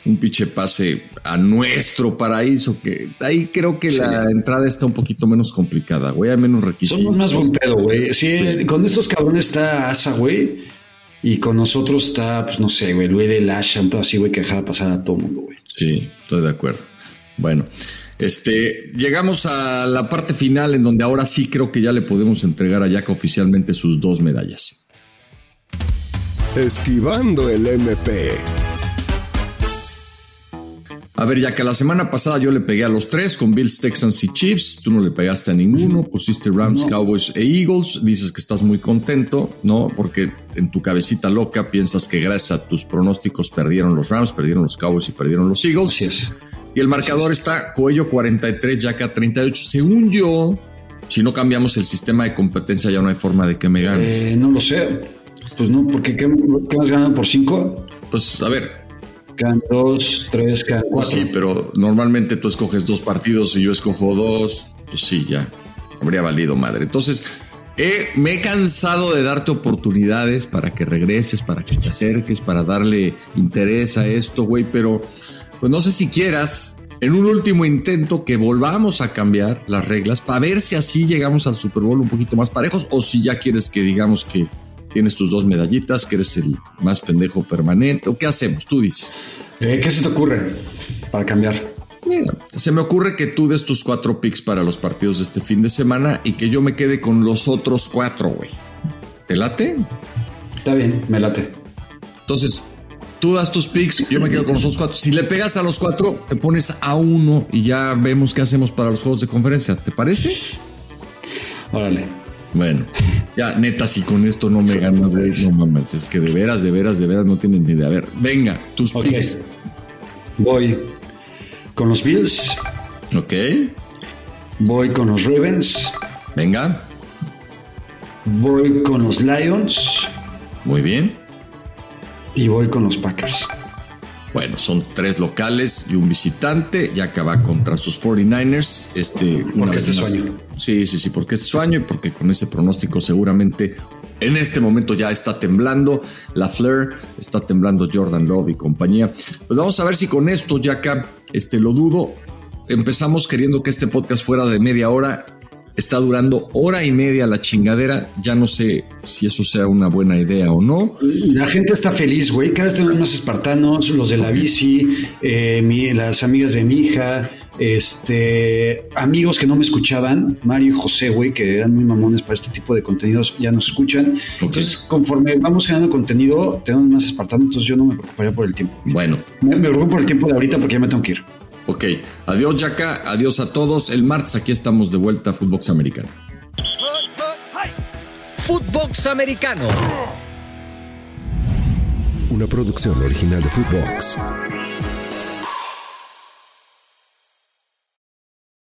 un pinche pase a nuestro paraíso, que ahí creo que la entrada está un poquito menos complicada, güey, hay menos requisitos. Son más buen pedo, güey. Sí, con estos cabrones está Asa, güey, y con nosotros está, pues no sé, güey, el güey del Asha, así, güey, que dejaba pasar a todo mundo, güey. Sí, estoy de acuerdo. Bueno, este, llegamos a la parte final en donde ahora sí creo que ya le podemos entregar a Yaka oficialmente sus dos medallas. Esquivando el MP. A ver, ya que la semana pasada yo le pegué a los tres con Bills, Texans y Chiefs, tú no le pegaste a ninguno, pusiste Rams, Cowboys e Eagles, dices que estás muy contento, ¿no? Porque en tu cabecita loca piensas que gracias a tus pronósticos perdieron los Rams, perdieron los Cowboys y perdieron los Eagles. es. Y el marcador está cuello 43, Yaca 38. Según yo, si no cambiamos el sistema de competencia ya no hay forma de que me ganes. Eh, no lo sé. Pues no, porque ¿qué, más ganan por cinco? Pues a ver, Dos, tres, can cuatro. sí, pero normalmente tú escoges dos partidos y yo escojo dos. Pues sí, ya. Habría valido madre. Entonces, me he cansado de darte oportunidades para que regreses, para que te acerques, para darle interés a esto, güey. Pero, pues no sé si quieras, en un último intento, que volvamos a cambiar las reglas para ver si así llegamos al Super Bowl un poquito más parejos o si ya quieres que digamos que tienes tus dos medallitas, que eres el más pendejo permanente, o qué hacemos, tú dices. Eh, ¿Qué se te ocurre para cambiar? se me ocurre que tú des tus cuatro picks para los partidos de este fin de semana y que yo me quede con los otros cuatro, güey. ¿Te late? Está bien, me late. Entonces, tú das tus picks, yo me quedo con los otros cuatro. Si le pegas a los cuatro, te pones a uno y ya vemos qué hacemos para los juegos de conferencia. ¿Te parece? Órale. Bueno, ya, neta, si con esto no me ganas, no mames. Es que de veras, de veras, de veras no tienen ni idea. A ver, venga, tus picks. Voy con los Bills. Ok. Voy con los Ravens. Venga. Voy con los Lions. Muy bien. Y voy con los Packers. Bueno, son tres locales y un visitante, ya que va contra sus 49ers. Este, porque este sueño. Sí, sí, sí, porque este sueño y porque con ese pronóstico seguramente en este momento ya está temblando la Flair, está temblando Jordan Love y compañía. Pues vamos a ver si con esto, ya acá, este, lo dudo. Empezamos queriendo que este podcast fuera de media hora está durando hora y media la chingadera. Ya no sé si eso sea una buena idea o no. La gente está feliz, güey. Cada vez tenemos más espartanos, los de la bici, eh, las amigas de mi hija, este, amigos que no me escuchaban, Mario y José, güey, que eran muy mamones para este tipo de contenidos, ya nos escuchan. Entonces, conforme vamos generando contenido, tenemos más espartanos, entonces yo no me preocuparía por el tiempo. Bueno. Me, me preocupo por el tiempo de ahorita porque ya me tengo que ir. Ok, adiós Yaka, adiós a todos. El martes aquí estamos de vuelta a Footbox Americano. Footbox Americano. Una producción original de Footbox.